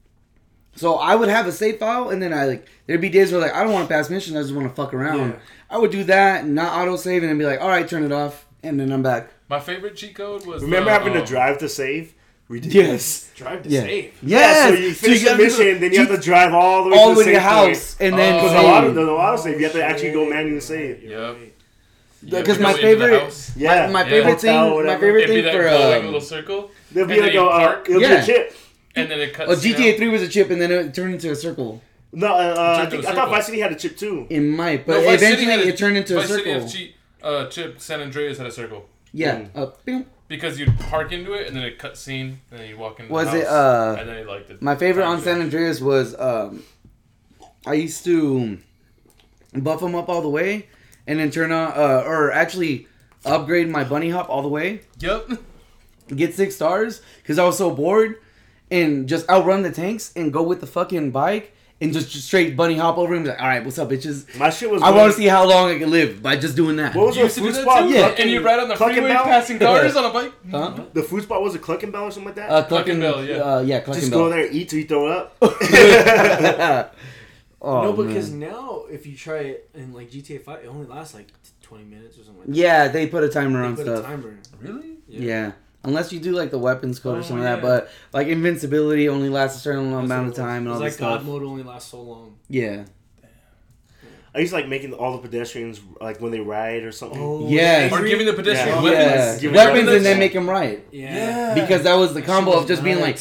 So I would have a save file and then I like there'd be days where like I don't want to pass missions, I just want to fuck around. Yeah. I would do that, not auto save and then be like, all right, turn it off, and then I'm back. My favorite cheat code was. Remember the, having to um, drive to save? Ridiculous. Yes. Drive to Yeah. save. Yeah, so you finish the gotta do mission, then you have to drive all the way all to the way the to the save point. house and then Because Save. a lot of the auto save, you have to actually go manually save. Yep. Because You my go into the favorite- Yeah, my Yeah. favorite Hotel, thing, my favorite It'd thing that for glowing um, little circle, There'll be like then a, you uh, it'll be Yeah. a chip. and then it cuts. oh, GTA out. Three was a chip and then it turned into a circle. No, uh, uh, I, Turned to think, a I thought circle. Vice City had a chip too. It might, but Vice City eventually it turned into a circle. Has uh, chip San Andreas had a circle Yeah. Mm. Uh, bing. because you'd park into it and then it cut scene and then you walk into Was the it, uh, and then it like the My favorite on San. Andreas was um, I used to buff them up all the way, and then turn on uh, or actually upgrade my bunny hop all the way, Yep. get six stars because I was so bored, and just outrun the tanks and go with the fucking bike and just, just straight bunny hop over him. Like, all right, what's up, bitches? My shit was. I want to see how long I can live by just doing that. What was You the used to do food that spot? too? Yeah. And you ride on the Clucking freeway Bell? passing cars on a bike. <laughs> Huh? The food spot was a Clucking Bell or something like that. Uh, Clucking Bell, Bell, yeah. Uh, yeah, Clucking Just Bell. go there, eat till you throw up. <laughs> <laughs> oh, no, because man. now if you try it in like GTA Five, it only lasts like twenty minutes or something. Like that. yeah, they put a timer They on put stuff. a timer. Really? Yeah. Unless you do like the weapons code or Oh, something like that, but like invincibility only lasts a certain That's amount of what it was. time and all It's this like God stuff. mode only lasts so long. Yeah. I used to like making all the pedestrians like when they ride or something. Oh, Yes. Or giving the pedestrian Yeah. weapons. Yeah. Weapons weapons. and then make them ride. Yeah. Because that was the combo shit of was just being like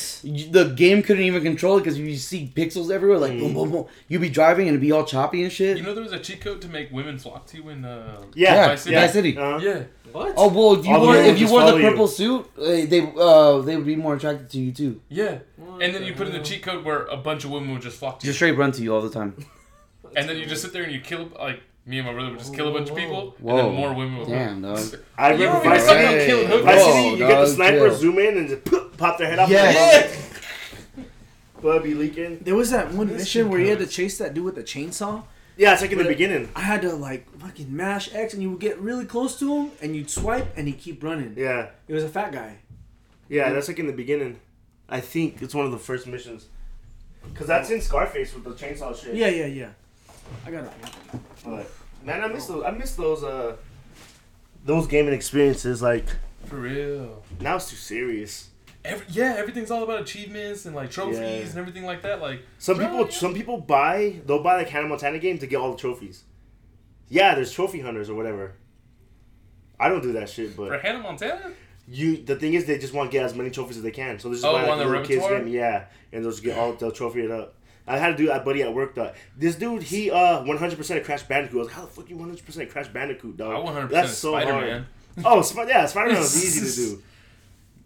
the game couldn't even control it because you see pixels everywhere, like boom, Mm. boom, boom. You'd be driving and it'd be all choppy and shit. You know there was a cheat code to make women flock to you in uh Yeah, yeah, Vice City? Vice City. Uh-huh. yeah. What? Oh well, if you All the wore women if you just wore the follow you. purple suit, uh, they uh they would be more attracted to you too. Yeah. What And then the you put in the cheat code where a bunch of women would just flock to you. Just straight run to you all the time. <laughs> And then you just sit there and you kill like me and my brother would just kill a bunch of people, Whoa. and then more women would Damn, come. <laughs> dog. I You remember don't even Vice fucking City. hookers. Vice Whoa, City, you get the dog, sniper, chill. zoom in, and just pop, pop their head off. Yes. Blood be leaking. There was that one mission where you had to chase that dude with a chainsaw. Yeah, it's like in the beginning. I had to like fucking mash X, and you would get really close to him, and you'd swipe, and he'd keep running. Yeah, It was a fat guy. yeah, that's like in the beginning. I think it's one of the first missions. Cause that's in Scarface with the chainsaw shit. Yeah, yeah, yeah. I got it. But, man, I miss those. I miss those. Uh, those gaming experiences. Like For real. now, it's too serious. Every, yeah, everything's all about achievements and like trophies Yeah. and everything like that. Like Some people, yeah. some people buy. They'll buy like Hannah Montana game to get all the trophies. Yeah, there's trophy hunters or whatever. I don't do that shit, but for Hannah Montana, you. The thing is, they just want to get as many trophies as they can. So this is Oh, why like, the little kids game, yeah, and they'll just get all they'll trophy it up. I had to do that, buddy, at work. Though this dude, he uh 100% Crash Bandicoot. I was like, how the fuck you 100% Crash Bandicoot, dog? I 100 That's percent so Spider hard. Man. Oh, Sp- yeah, Spider Man was easy to do. <laughs>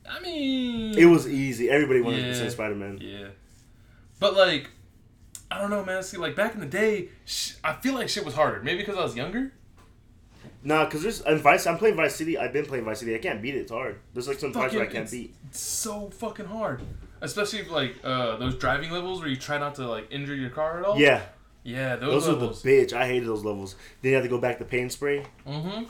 I mean, It was easy. Everybody 100% Yeah. Spider Man. Yeah, but like, I don't know, man. See, like back in the day, sh- I feel like shit was harder. Maybe because I was younger. Nah, cause there's in Vice. I'm playing Vice City. I've been playing Vice City. I can't beat it. It's hard. There's like some parts where I can't it's, beat. it's so fucking hard, especially if, like uh, those driving levels where you try not to like injure your car at all. Yeah, yeah, those, those are the bitch. I hated those levels. Then you have to go back to paint spray. mm-hmm.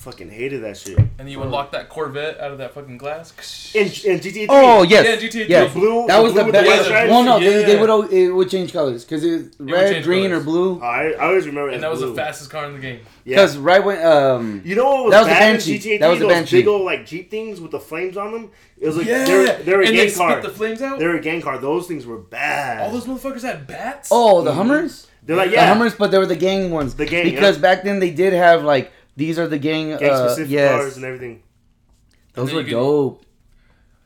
Fucking hated that shit. And you would lock that Corvette out of that fucking glass. In, in GTA 3. Oh yes, Yeah, GTA yes. The blue- that the was blue the with best. white stripes? well, no, they, they Yeah. would al- it would change colors because it was would red, change green, colors. or blue. I, I always remember it And that was blue. the fastest car in the game. Yeah. Because right when um You know what was, That was the bad in Banshee. GTA 3? That was the Those Banshee. big old like Jeep things with the flames on them. It was like yeah, they're, they're a and gang they car. spit the flames out. They're a gang car. Those things were bad. All those motherfuckers had bats. oh the Hummers, they're like yeah. the yeah, Hummers, but they were the gang ones. The gang, because yeah. back then they did have like these are the gang. gang uh, specific yes, cars and everything. those then were could- dope.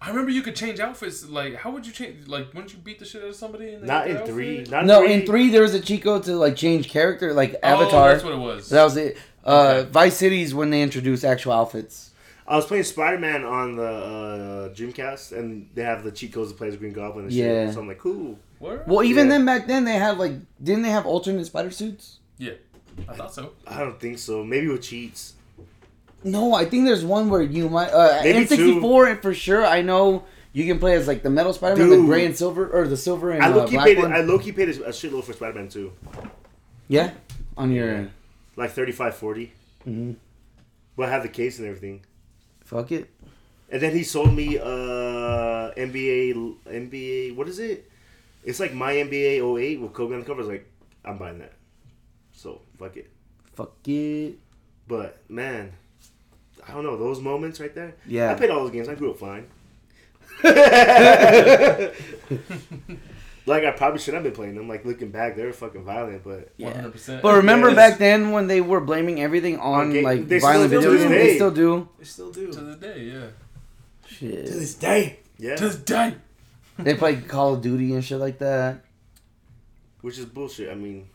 I remember you could change outfits. Like, how would you change? Like, wouldn't you beat the shit out of somebody? And they Not in their three. Not No, three. in three there was a cheat code to like change character, like Oh, Avatar. that's what it was. that was it. Uh, Okay. Vice City's when they introduced actual outfits. I was playing Spider Man on the uh, Dreamcast, and they have the cheat codes to play as Green Goblin and Yeah. shit. So I'm like, cool. Where? Well, even Yeah. then back then they had like didn't they have alternate spider suits? Yeah, I thought so. I don't think so. Maybe with cheats. No, I think there's one where you might uh, Maybe N64 for sure. I know you can play as like the metal Spider-Man, the gray and silver, or the silver and I uh, low key black paid. one. I low key paid a shitload for Spider Man too, yeah, on your like thirty five forty. Mhm. But I have the case and everything. fuck it. And then he sold me uh NBA NBA what is it? It's like my NBA 08 with Kobe on the cover. I was like, I'm buying that. So fuck it. Fuck it. But man, I don't know those moments right there. Yeah. I played all those games. I grew up fine. <laughs> like I probably should have been playing them. Like looking back, they were fucking violent. But One hundred percent. But remember Yes. back then when they were blaming everything on Okay, like they violent do video to games? They still do. They still do. to the day, yeah. Shit. To this day. yeah, To this day. They play Call of Duty and shit like that. which is bullshit. I mean,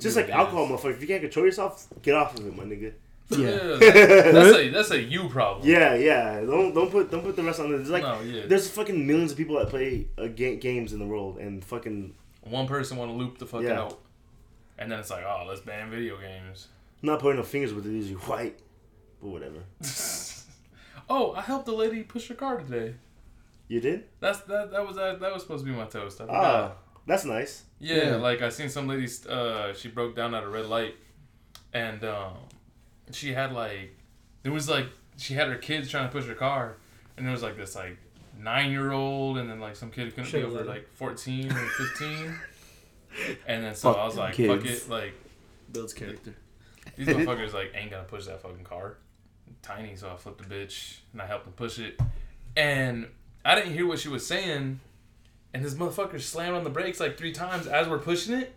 just like alcohol, motherfucker. If you can't control yourself, get off of it, my nigga. Yeah, Yeah. that's <laughs> a that's a you problem. Yeah, yeah. Don't don't put don't put the rest on. There's like no, yeah. there's fucking millions of people that play uh, ga- games in the world, and fucking One person want to loop the fuck Yeah. out, and then it's like, oh, let's ban video games. I'm not pointing no fingers, but they're usually white. But whatever. <laughs> oh, I helped the lady push her car today. You did? That's that that was that, that was supposed to be my toast. I Ah, forgot. That's nice. Yeah, Yeah. like I seen some ladies. Uh, she broke down at a red light, and um, she had like, it was like she had her kids trying to push her car, and there was like this like nine year old, and then like some kid couldn't be Should've over like fourteen or fifteen, <laughs> and then so Fuck I was them like, fuck it, like Builds character. these motherfuckers like ain't gonna push that fucking car. Tiny, so I flipped the bitch and I helped him push it, and I didn't hear what she was saying, and this motherfucker slammed on the brakes like three times as we're pushing it,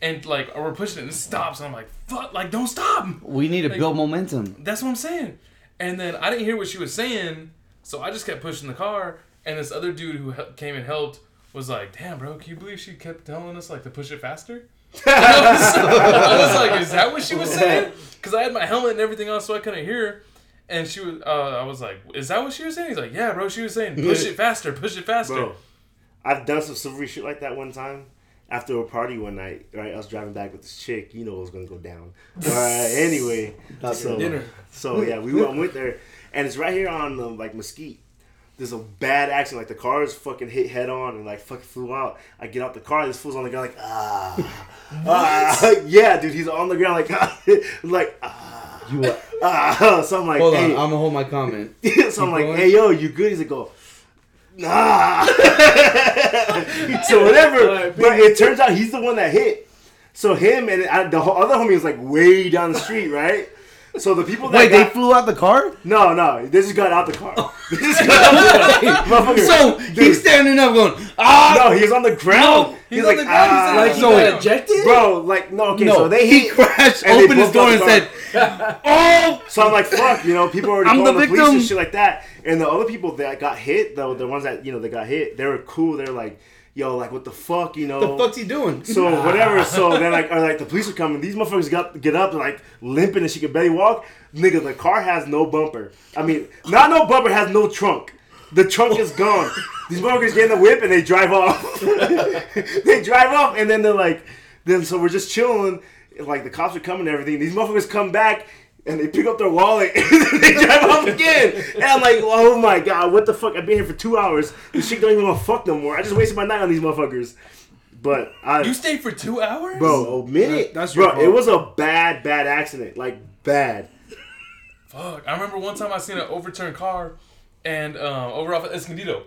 and like or we're pushing it and it stops, and I'm like, fuck, like don't stop. We need to Like- build momentum. That's what I'm saying. And then I didn't hear what she was saying, so I just kept pushing the car. And this other dude who hel- came and helped was like, "Damn, bro, can you believe she kept telling us like to push it faster?" I, was, <laughs> I was like, "Is that what she was saying?" <laughs> Because I had my helmet and everything on, so I couldn't hear. And she was, uh, I was like, "Is that what she was saying?" He's like, "Yeah, bro." She was saying, "Push <laughs> it faster, push it faster." Bro, I've done some silvery shit like that one time. After a party one night, right? I was driving back with this chick. You know what was gonna go down. <laughs> Alright, anyway. So, dinner. so yeah, we went with her. And it's right here on um, like Mesquite. There's a bad accident. Like the car is fucking hit head on and like fucking flew out. I get out the car. This fool's on the ground like ah, ah <laughs> yeah, dude. He's on the ground like <laughs> like ah, You are, ah. So I'm like, hold on. I'm gonna hold my comment. so I'm Keep like, going. hey yo, you good? He's like, go. Nah. <laughs> so whatever. but it turns out he's the one that hit. So him and I, the other homie was like way down the street, right? So the people that Wait, they flew out the car? no no they just got out the car. <laughs> They just got out the car. <laughs> So Dude. he's standing up going, ah! no, he's on the ground. No, he's, he's like on the ground. He's ah. like, so it- ejected? bro, like no, okay, no, so they he hit. crashed, and they opened his door, and the said, <laughs> "Oh!" So I'm like, fuck, you know, people are already I'm calling the the, police and shit like that. And the other people that got hit, though, the ones that you know that got hit, they were cool. They're like, yo, like what the fuck, you know? The fuck's he doing? So <laughs> whatever. So then like, are like the police are coming. These motherfuckers got get up like limping and she could barely walk. Nigga, the car has no bumper. I mean, not no bumper, has no trunk. The trunk is gone. <laughs> These motherfuckers get in the whip and they drive off. <laughs> they drive off and then they're like, then so we're just chilling. Like the cops are coming and everything. These motherfuckers come back and they pick up their wallet <laughs> and they drive off again. And I'm like, oh my god, what the fuck? I've been here for two hours. This shit don't even want to fuck no more. I just wasted my night on these motherfuckers. But I, You stayed for two hours, bro, a minute, That- that's your bro. fault. It was a bad, bad accident. Like bad. Fuck! I remember one time I seen an overturned car, and um, over off of Escondido,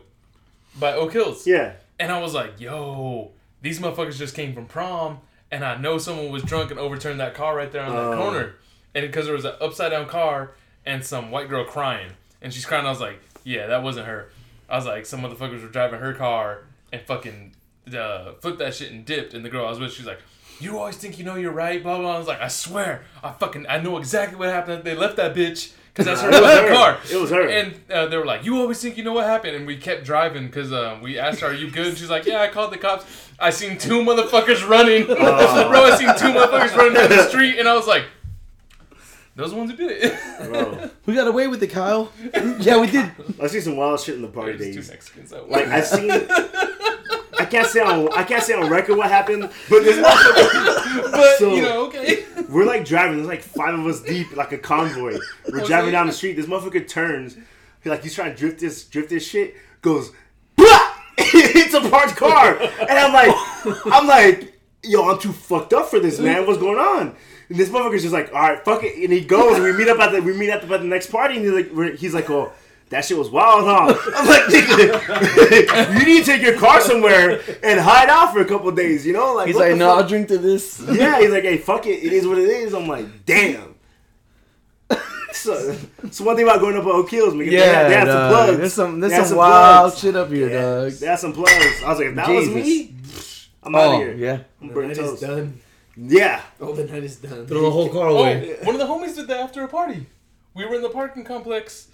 by Oak Hills. Yeah. And I was like, yo, these motherfuckers just came from prom, and I know someone was drunk and overturned that car right there on that Oh. corner. And because there was an upside down car and some white girl crying. And she's crying, I was like, yeah, that wasn't her. I was like, some motherfuckers were driving her car and fucking uh, flipped that shit and dipped. And the girl I was with, she's like, you always think you know you're right, blah blah. I was like, I swear, I fucking, I know exactly what happened. They left that bitch because that's her It was her. car. It was her. And uh, they were like, you always think you know what happened, and we kept driving because uh, we asked her, are you good? And she's like, yeah, I called the cops. I seen two motherfuckers running, <laughs> bro. I seen two motherfuckers running down the street, and I was like, those ones who did it. Bro, We got away with it, Kyle. <laughs> yeah, we did. I see some wild shit in the party There's two. Mexicans that Like way. I seen. I can't say on I can't say on record what happened, but this motherfucker. <laughs> but so- you know, okay. We're like driving. There's like five of us deep, like a convoy. We're Okay. driving down the street. This motherfucker turns. He like he's trying to drift this drift this shit. Goes, Blah! <laughs> hits a parked car, and I'm like, I'm like, yo, I'm too fucked up for this, man. What's going on? And this motherfucker's just like, all right, fuck it. And he goes. And we meet up at the we meet up at the next party, and he's like, he's like, oh. That shit was wild, huh? I'm like, nigga, <laughs> you need to take your car somewhere and hide out for a couple days, you know? Like, He's like, no, fuck?" I'll drink to this. Yeah, he's like, hey, fuck it. It is what it is. I'm like, damn. so, so one thing about going up on Oak Hills, man, they Yeah, had, they had some dog. plugs. There's some, there's They had some, wild plugs. shit up here, Yeah, dog. They had some plugs. I was like, if that was me, I'm out Oh, of here. yeah. I'm The burning toast. done. Yeah. Oh, the night is done. Throw the whole car Oh, away. one of the homies did that after a party. We were in the parking complex,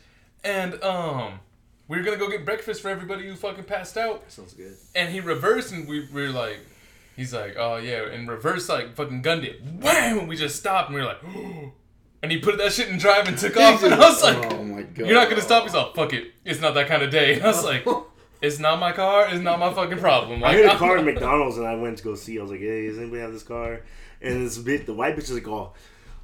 and um, we were gonna go get breakfast for everybody who fucking passed out. Sounds good. And he reversed, and we, we were like, he's like, oh yeah, and reverse like fucking gunned it, wham! And we just stopped, and we were like, <gasps> and he put that shit in drive and took off, and I was like, oh my god. you're not gonna stop? He's like, fuck it, it's not that kind of day. And <laughs> I was like, <laughs> it's not my car, it's not my fucking problem. I Like, heard a I'm- car at McDonald's and I went to go see. I was like, hey, does anybody have this car? And this bit, the white bitch was like, oh,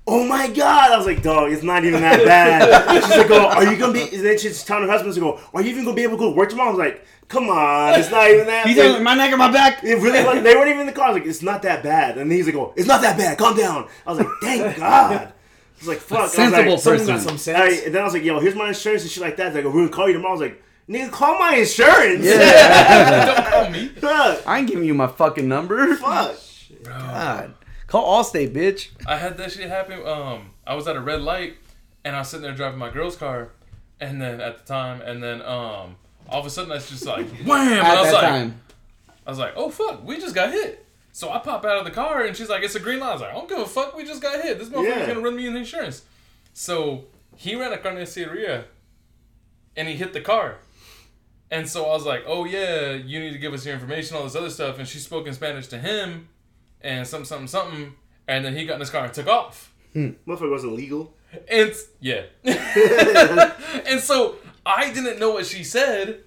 oh my god. I was like, dog, it's not even that bad. She's like, oh, are you gonna be? And then she's telling her husband to go, are you even gonna be able to go to work tomorrow? I was like, come on, it's not even that. He's bad. like, my neck and my back. It really was, they weren't even in the car. I was like, it's not that bad. And he's like, oh, it's not that bad. Calm down. I was like, thank God. I was like, fuck. I was sensible like, person. some sense. I- and then I was like, yo, here's my insurance and shit like that. They're like, we're gonna call you tomorrow. I was like, nigga, call my insurance. Yeah. <laughs> Don't call me. <laughs> Fuck. I ain't giving you my fucking number. Fuck. God. Call Allstate, bitch. I had that shit happen. Um, I was at a red light, and I was sitting there driving my girl's car, and then at the time, and then um, all of a sudden, that's just like <laughs> wham! And I At was that like, time. I was like, oh fuck, we just got hit. So I pop out of the car, and she's like, it's a green light. I was like, I don't give a fuck, we just got hit. This motherfucker's Yeah. gonna run me in insurance. So he ran a carniceria, and he hit the car. And so I was like, oh yeah, you need to give us your information, all this other stuff. And she spoke in Spanish to him, and something, something, something. And then he got in his car and took off. Hmm. Motherfucker wasn't legal. And yeah. <laughs> and so I didn't know what she said.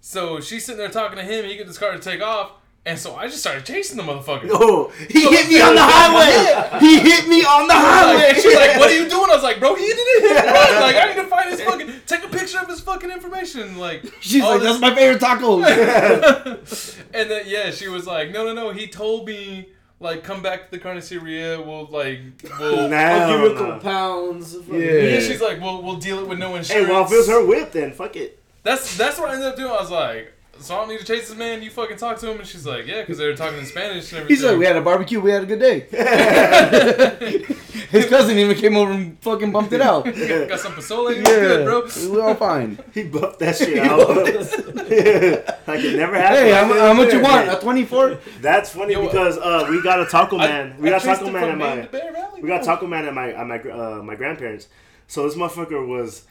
So she's sitting there talking to him. He gets his car to take off. And so I just started chasing the motherfucker. Oh, he hit me on the highway. He hit me on the Like, highway. and she's like, "What are you doing?" I was like, "Bro, he didn't hit me. bro." Like, I need to find his fucking, take a picture of his fucking information." Like, She's like, this- that's my favorite taco. <laughs> <laughs> and then yeah, she was like, "No, no, no. He told me like come back to the carniceria. We'll like we'll." <laughs> Nah, I'll give you a nah. pounds. Yeah. Yeah, she's like, "We'll we'll deal it with no Hey, insurance." well, if it was her whip, then fuck it. That's that's what I ended up doing. I was like, "So I don't need to chase this man. You fucking talk to him." And she's like, "Yeah," because they were talking in Spanish and everything. He's like, we had a barbecue, we had a good day. <laughs> His cousin even came over and fucking bumped it out. <laughs> Got some pozole. Yeah, good, bro. we're all fine. <laughs> He bumped that shit out. like it never happened. Hey, how, mu- how much you want? A 24? That's funny Yo, because uh, we got a Taco Man. we got Taco it Man at from Main my to Bear Valley, we got. Taco Man at my at my uh, my grandparents. So this motherfucker was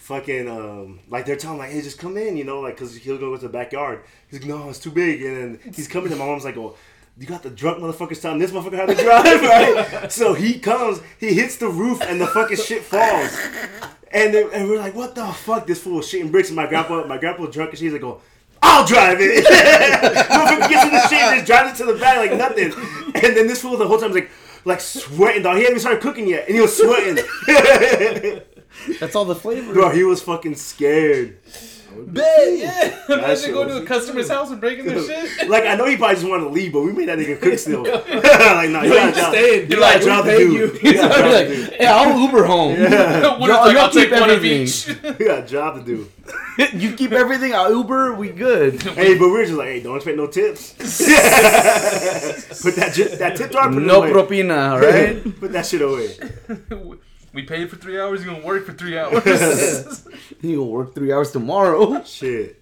fucking um like they're telling like hey just come in you know like because he'll go to the backyard. He's like no it's too big and then he's coming and my mom's like oh. You got the drunk motherfuckers telling this motherfucker how to drive, <laughs> right? so he comes, he hits the roof, and the fucking shit falls. And and we're like, what the fuck? This fool was shitting bricks. And my grandpa, my grandpa drunk, and she's like, oh, I'll drive it. <laughs> Gets in the shit and just drives it to the back like nothing. And then this fool the whole time was like, like sweating, dog. He hadn't even started cooking yet, and he was sweating. <laughs> That's all the flavor. Bro, he was fucking scared. Bet, yeah. Imagine going to a customer's house and breaking their shit. Like I know he probably just wanted to leave, but we made that nigga cook <laughs> still. <laughs> like, nah, you got a job. staying. You You're got like, a job we to paid do. you. <laughs> You got a job like, to do. yeah, I'll Uber home. what if Y'all- like, y'all I'll take keep one of each? You got a job to do. you keep everything, I'll Uber, we good. Hey, but we were just like, hey, don't expect no tips. put that that tip jar. Put it No propina, alright? Put that shit away. We paid for three hours. You're gonna work for three <laughs> hours. <laughs> you gonna work three hours tomorrow. Shit.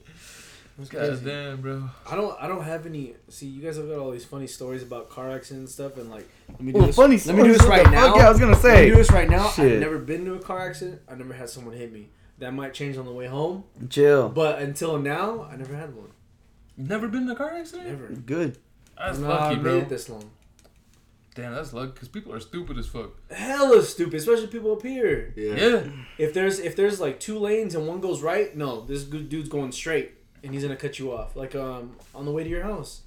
That's God crazy. damn, bro. I don't. I don't have any. See, you guys have got all these funny stories about car accidents and stuff, and like, let me do Well, this. funny let me do this right now. Yeah, I was gonna say. Let me say. do this right now. Shit. I've never been to a car accident. I've never had someone hit me. That might change on the way home, Chill. but until now, I never had one. Never been in a car accident? Never. Good. That's I've lucky, made bro. it this long. Damn, that's luck because people are stupid as fuck. Hella stupid, especially people up here. Yeah. Yeah. If there's if there's like two lanes and one goes right, no, this dude's going straight and he's gonna cut you off. Like um on the way to your house,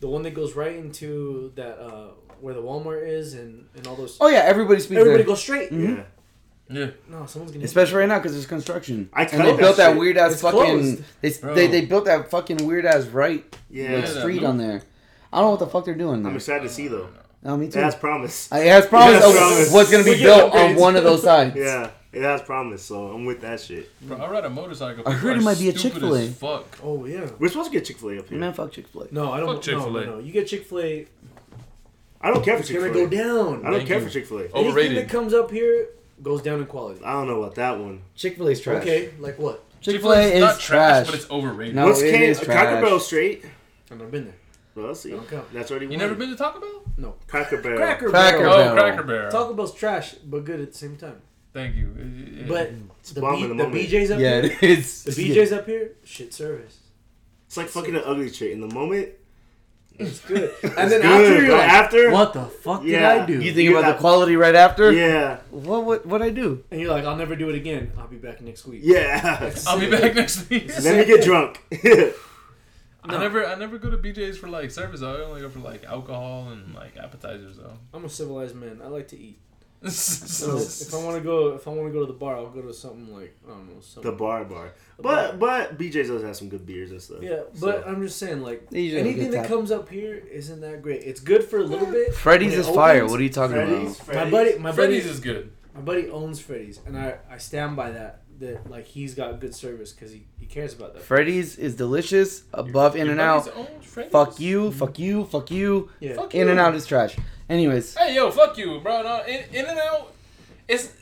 the one that goes right into that uh where the Walmart is and and all those. Oh yeah, everybody speaks Everybody there. goes straight. Yeah. Yeah. No, someone's gonna. Especially right now because there's construction. I and told they that built that weird ass It's fucking. They, they they built that fucking weird ass right Yeah. like, Yeah, street loop. on there. I don't know what the fuck they're doing there. I'm excited to see though. No, me It too. has promise. It has promise It has of promise. what's gonna be built on one of those sides. <laughs> Yeah, it has promise. So I'm with that shit. Bro, I ride a motorcycle. I People heard it might be a Chick-fil-A. Fuck. Oh yeah. We're supposed to get Chick Fil A up here. Man, fuck Chick Fil A. No, I don't. Fuck No, Chick-fil-A. no, no. You get Chick Fil A. I don't care for It's Chick gonna Fil go A. down. I don't Thank care you. for Chick Fil A. Oh. Anything that comes up here goes down in quality. I don't know about that one. Chick Fil A's trash. Okay, like what? Chick Fil A is not trash. but it's overrated. No, What's it can is Cracker trash. Barrel straight? I've never been there. Well, let's see. Don't count. That's already You one. never been to Taco Bell? No. Cracker Barrel. Cracker, Cracker Barrel. Oh, Barrel. Cracker Barrel. Taco Bell's trash, but good at the same time. Thank you. Yeah. But mm. the, bomb B, in the the moment. BJ's up Yeah, here, <laughs> it is. the BJ's up here, shit service. It's like fucking an ugly chick. In the moment, It's good. <laughs> and then good, after you're but like, after- what the fuck did Yeah. I do? You think You're about not- the quality right after? yeah, What what what I do? and you're like, I'll never do it again. I'll be back next week. yeah. I'll be back next week. Let me get drunk. <laughs> I uh-huh. never, I never go to BJ's for like service. I only go for like alcohol and like appetizers though. I'm a civilized man. I like to eat. <laughs> So if I want to go, if I want to go to the bar, I'll go to something like I don't know, the bar bar. The But but BJ's does have some good beers and stuff. Yeah, So- but I'm just saying, like They usually have a anything that comes up here isn't that great. It's good for a little bit. Freddy's is it fire. What are you talking Freddy's, about? My Freddy's. buddy, my buddy, is good. my buddy owns Freddy's, and I I stand by that. That like he's got good service because he, he cares about that. Freddy's is delicious. Above In and Out. buddies own Freddy's? Fuck you. Mm-hmm. Fuck you. Fuck you. Yeah, Fuck In and. Out is trash. Anyways, Hey yo, fuck you, bro. No, in, in and out. It's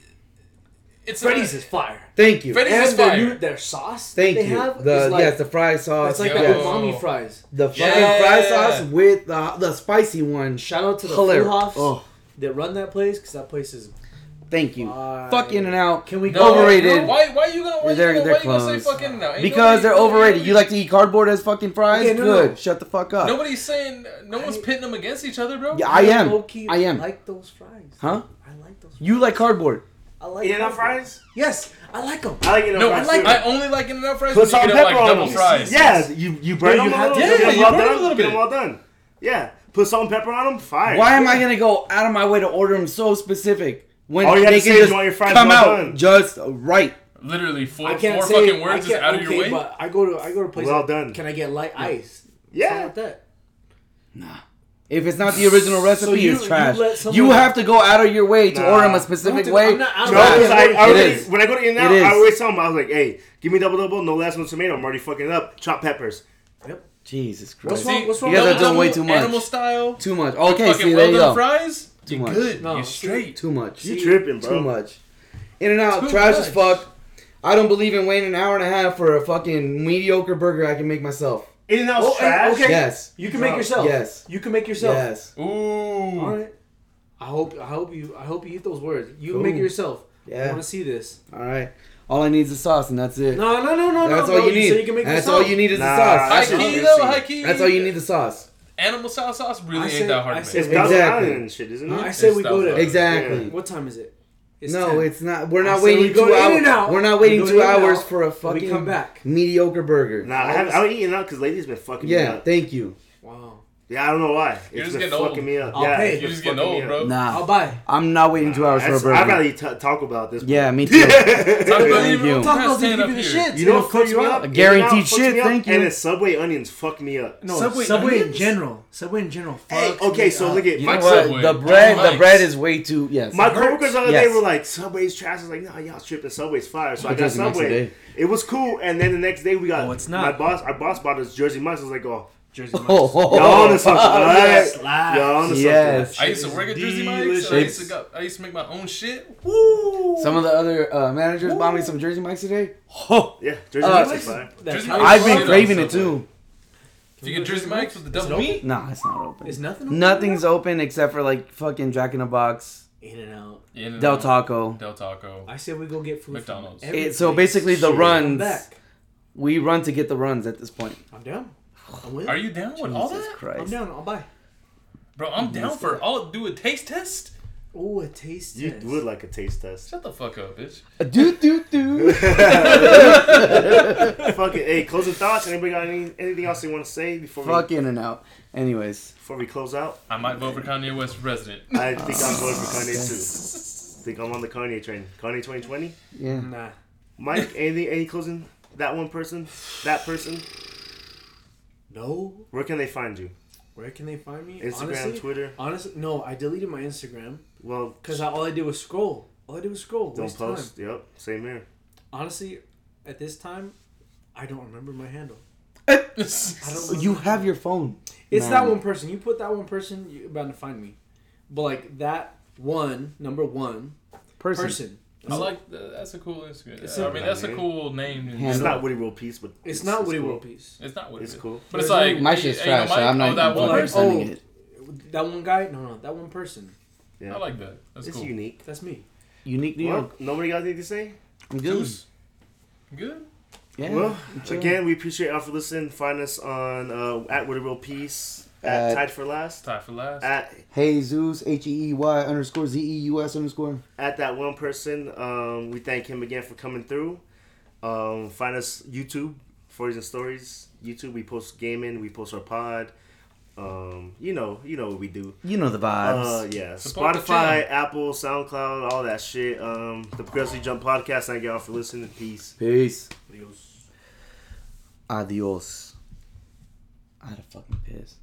it's Freddy's a, is fire. thank you. Freddy's is And their, fire. new, their sauce Thank they you. have the is like, yes, the fry sauce. it's like Yo. the umami fries. the fucking Yeah. fry sauce with the the spicy one. Shout out to the Hilarious. Full Oh, that run that place because that place is thank you. fire. Fuck In and Out. Can we No, go? Overrated. Why? Why you gonna? Why They're- you gonna, they're why you gonna say clones. fuck in and out? Ain't Because they're nobody- overrated. You like to eat cardboard as fucking fries? Okay, no, Good. no. Shut the fuck up. Nobody's saying. No one's I- pitting them against each other, bro. Yeah, I am. low-key I am. like those fries. Huh? I like those. Fries. You like cardboard? I like In and out fries? Yes, I like them. I like it. No, fries I like. too. I only like in and out fries Put when salt and pepper on them. fries. Yeah, you you burn them a little, to- get yeah, them you burn them a little get them bit. all done. Yeah, put salt and pepper on them. Fire. Why am I gonna go out of my way to order them so specific when All you have they to can say is just you want your fries come well out done. just right? Literally four, I can't four say fucking words I is can't, out of okay, your way. but I go to I go to places. Well done. Can I get light ice? Yeah. Something like that. If it's not the original recipe, you- it's trash. let You, have to go out of your way to Nah. order them a specific No, way. I'm not out of No, my Trash. because I, I already, when I go to In It out. I always tell them, I was like, hey, give me double double, no last one tomato. I'm already fucking it up. Chop peppers. Yep. Jesus What's Christ. wrong- what's wrong You guys with are doing double- way too much. Animal style. Too much. Okay, fucking see, there well you done go. fries. Too much. good. No, you see, straight. Too much. You See, tripping, bro. Too much. In and out, Too trash as fuck. I don't believe in waiting an hour and a half for a fucking mediocre burger I can make myself. In and out's Oh, trash. okay. Yes. You can make yourself. Yes. You can make yourself. Yes. Ooh. All right. I hope I hope you I hope you eat those words. You can make it Ooh. yourself. I want to see this. All right. All I need is the sauce, and that's it. No, no, no, no, that's no. all no, you need. So you can make that's yourself. all you need is Nah, the sauce. High That's key though. High key. That's all you need the sauce. Animal style sauce really I ain't say- that hard I to say- make. It's Thousand Exactly. Island and shit, isn't I it? say It's we go stuff. to. Exactly. What time is it? It's no, 10. it's not. We're I not said waiting we go two to hours. In-N-Out. We're not We waiting go to two In-N-Out. hours for a We fucking come back. mediocre burger. Nah, I haven't, I haven't eaten out because lately's been fucking me Yeah, up. thank you. Wow. Yeah, I don't know why. You're It's just getting fucking old. me up. I'll yeah, pay. You're been just getting fucking me old, bro. Nah, I'll buy. I'm not waiting two hours for a That's- burger. I'd rather eat ta- Taco Bell at this point. yeah, me <laughs> too. Talk about Thank you. past Taco Bell 10 give you the shit. You know what It'll fucks me up? A guaranteed shit, thank you. And then Subway onions fuck me up. No, Subway Subway, in general. Subway in general. Hey, okay, me so look at You my know what? Subway. The bread, the bread is way too. Yes. My It hurts. coworkers the other day were like, Subway's trash. I was like, Nah, y'all tripping. Subway's fire. So I got Subway. Eh? It was cool. And then the next day we got Oh, it's not. my boss. Our boss bought us Jersey Mike's. I was like, oh, Jersey Mike's. Oh, <laughs> Y'all on to something, alright? Slap. Y'all on to Yes. I used to work at Jersey Mike's. I Delicious. used to go, I used to make my own shit. Woo! Some of the other uh, managers bought me some Jersey Mike's today. Oh, Yeah, Jersey Uh, Mike's is fine. Jersey Mike's I've Shit been on craving it Subway. too. If you get Jersey Mike's with the Is it double open? meat, Nah, it's not open. Is nothing. open Nothing's open except for like fucking Jack in the Box, In and out. In and Del Out, Taco. Del Taco. I said we go get food. McDonald's. From every It, so place. basically, the Shit. I'm runs back. we run to get the runs at this point. I'm down. I'm. Are you down with all Jesus that? I'm down. I'll buy. Bro, I'm down for all do a taste test. Oh, a taste test. You test. would like a taste test. Shut the fuck up, bitch. Do do do. <laughs> Fuck it. Hey, closing thoughts. Anybody got any anything else they want to say before we Fuck in and out. Anyways, before we close out? I might vote for Kanye West for president. I think I'm voting for Kanye too. think I'm on the Kanye train. Kanye 2020. yeah. Nah. Mike, anything? Any closing? That one person? That person? No. Where can they find you? Where can they find me? Instagram, honestly, Twitter. Honestly, no. I deleted my Instagram Well, because all I did was scroll. All I did was scroll. don't post. Time. Yep, same here. Honestly, at this time, I don't remember my handle. I <laughs> I don't. You have your phone. It's Man. that one person. You put that one person, you're bound to find me. But like that one, number one person. person. I like that. That's a cool Instagram. It's I a- mean, that's a cool name. Handle. It's not Woody World Peace, but It's, not Woody cool. World Peace. It's not what It's cool. But it's like My hey, shit's hey, you know, trash, so I'm not oh, that one fucking person. sending Oh. it. That one guy? No, no, that one person. Yeah. I like that. That's it's cool. unique. That's me. Unique New Well, nobody got anything to say? I'm good. Juice. Good. Yeah. well, again, we appreciate y'all for listening. Find us on uh, at Woody World Peace, at At- Tied for Last, Tied for last. at Hey Zeus H E E Y underscore Z E U S underscore. at that one person. Um, we thank him again for coming through. Um, find us YouTube, Stories and Stories. YouTube, we post gaming, we post our pod. Um, you know, you know what we do. You know the Uh, vibes. yeah, Support Spotify, Apple, SoundCloud, all that shit. Um, the Progressively Jump podcast. Thank y'all for listening. Peace. Peace. Adios. Adios. I had a fucking piss.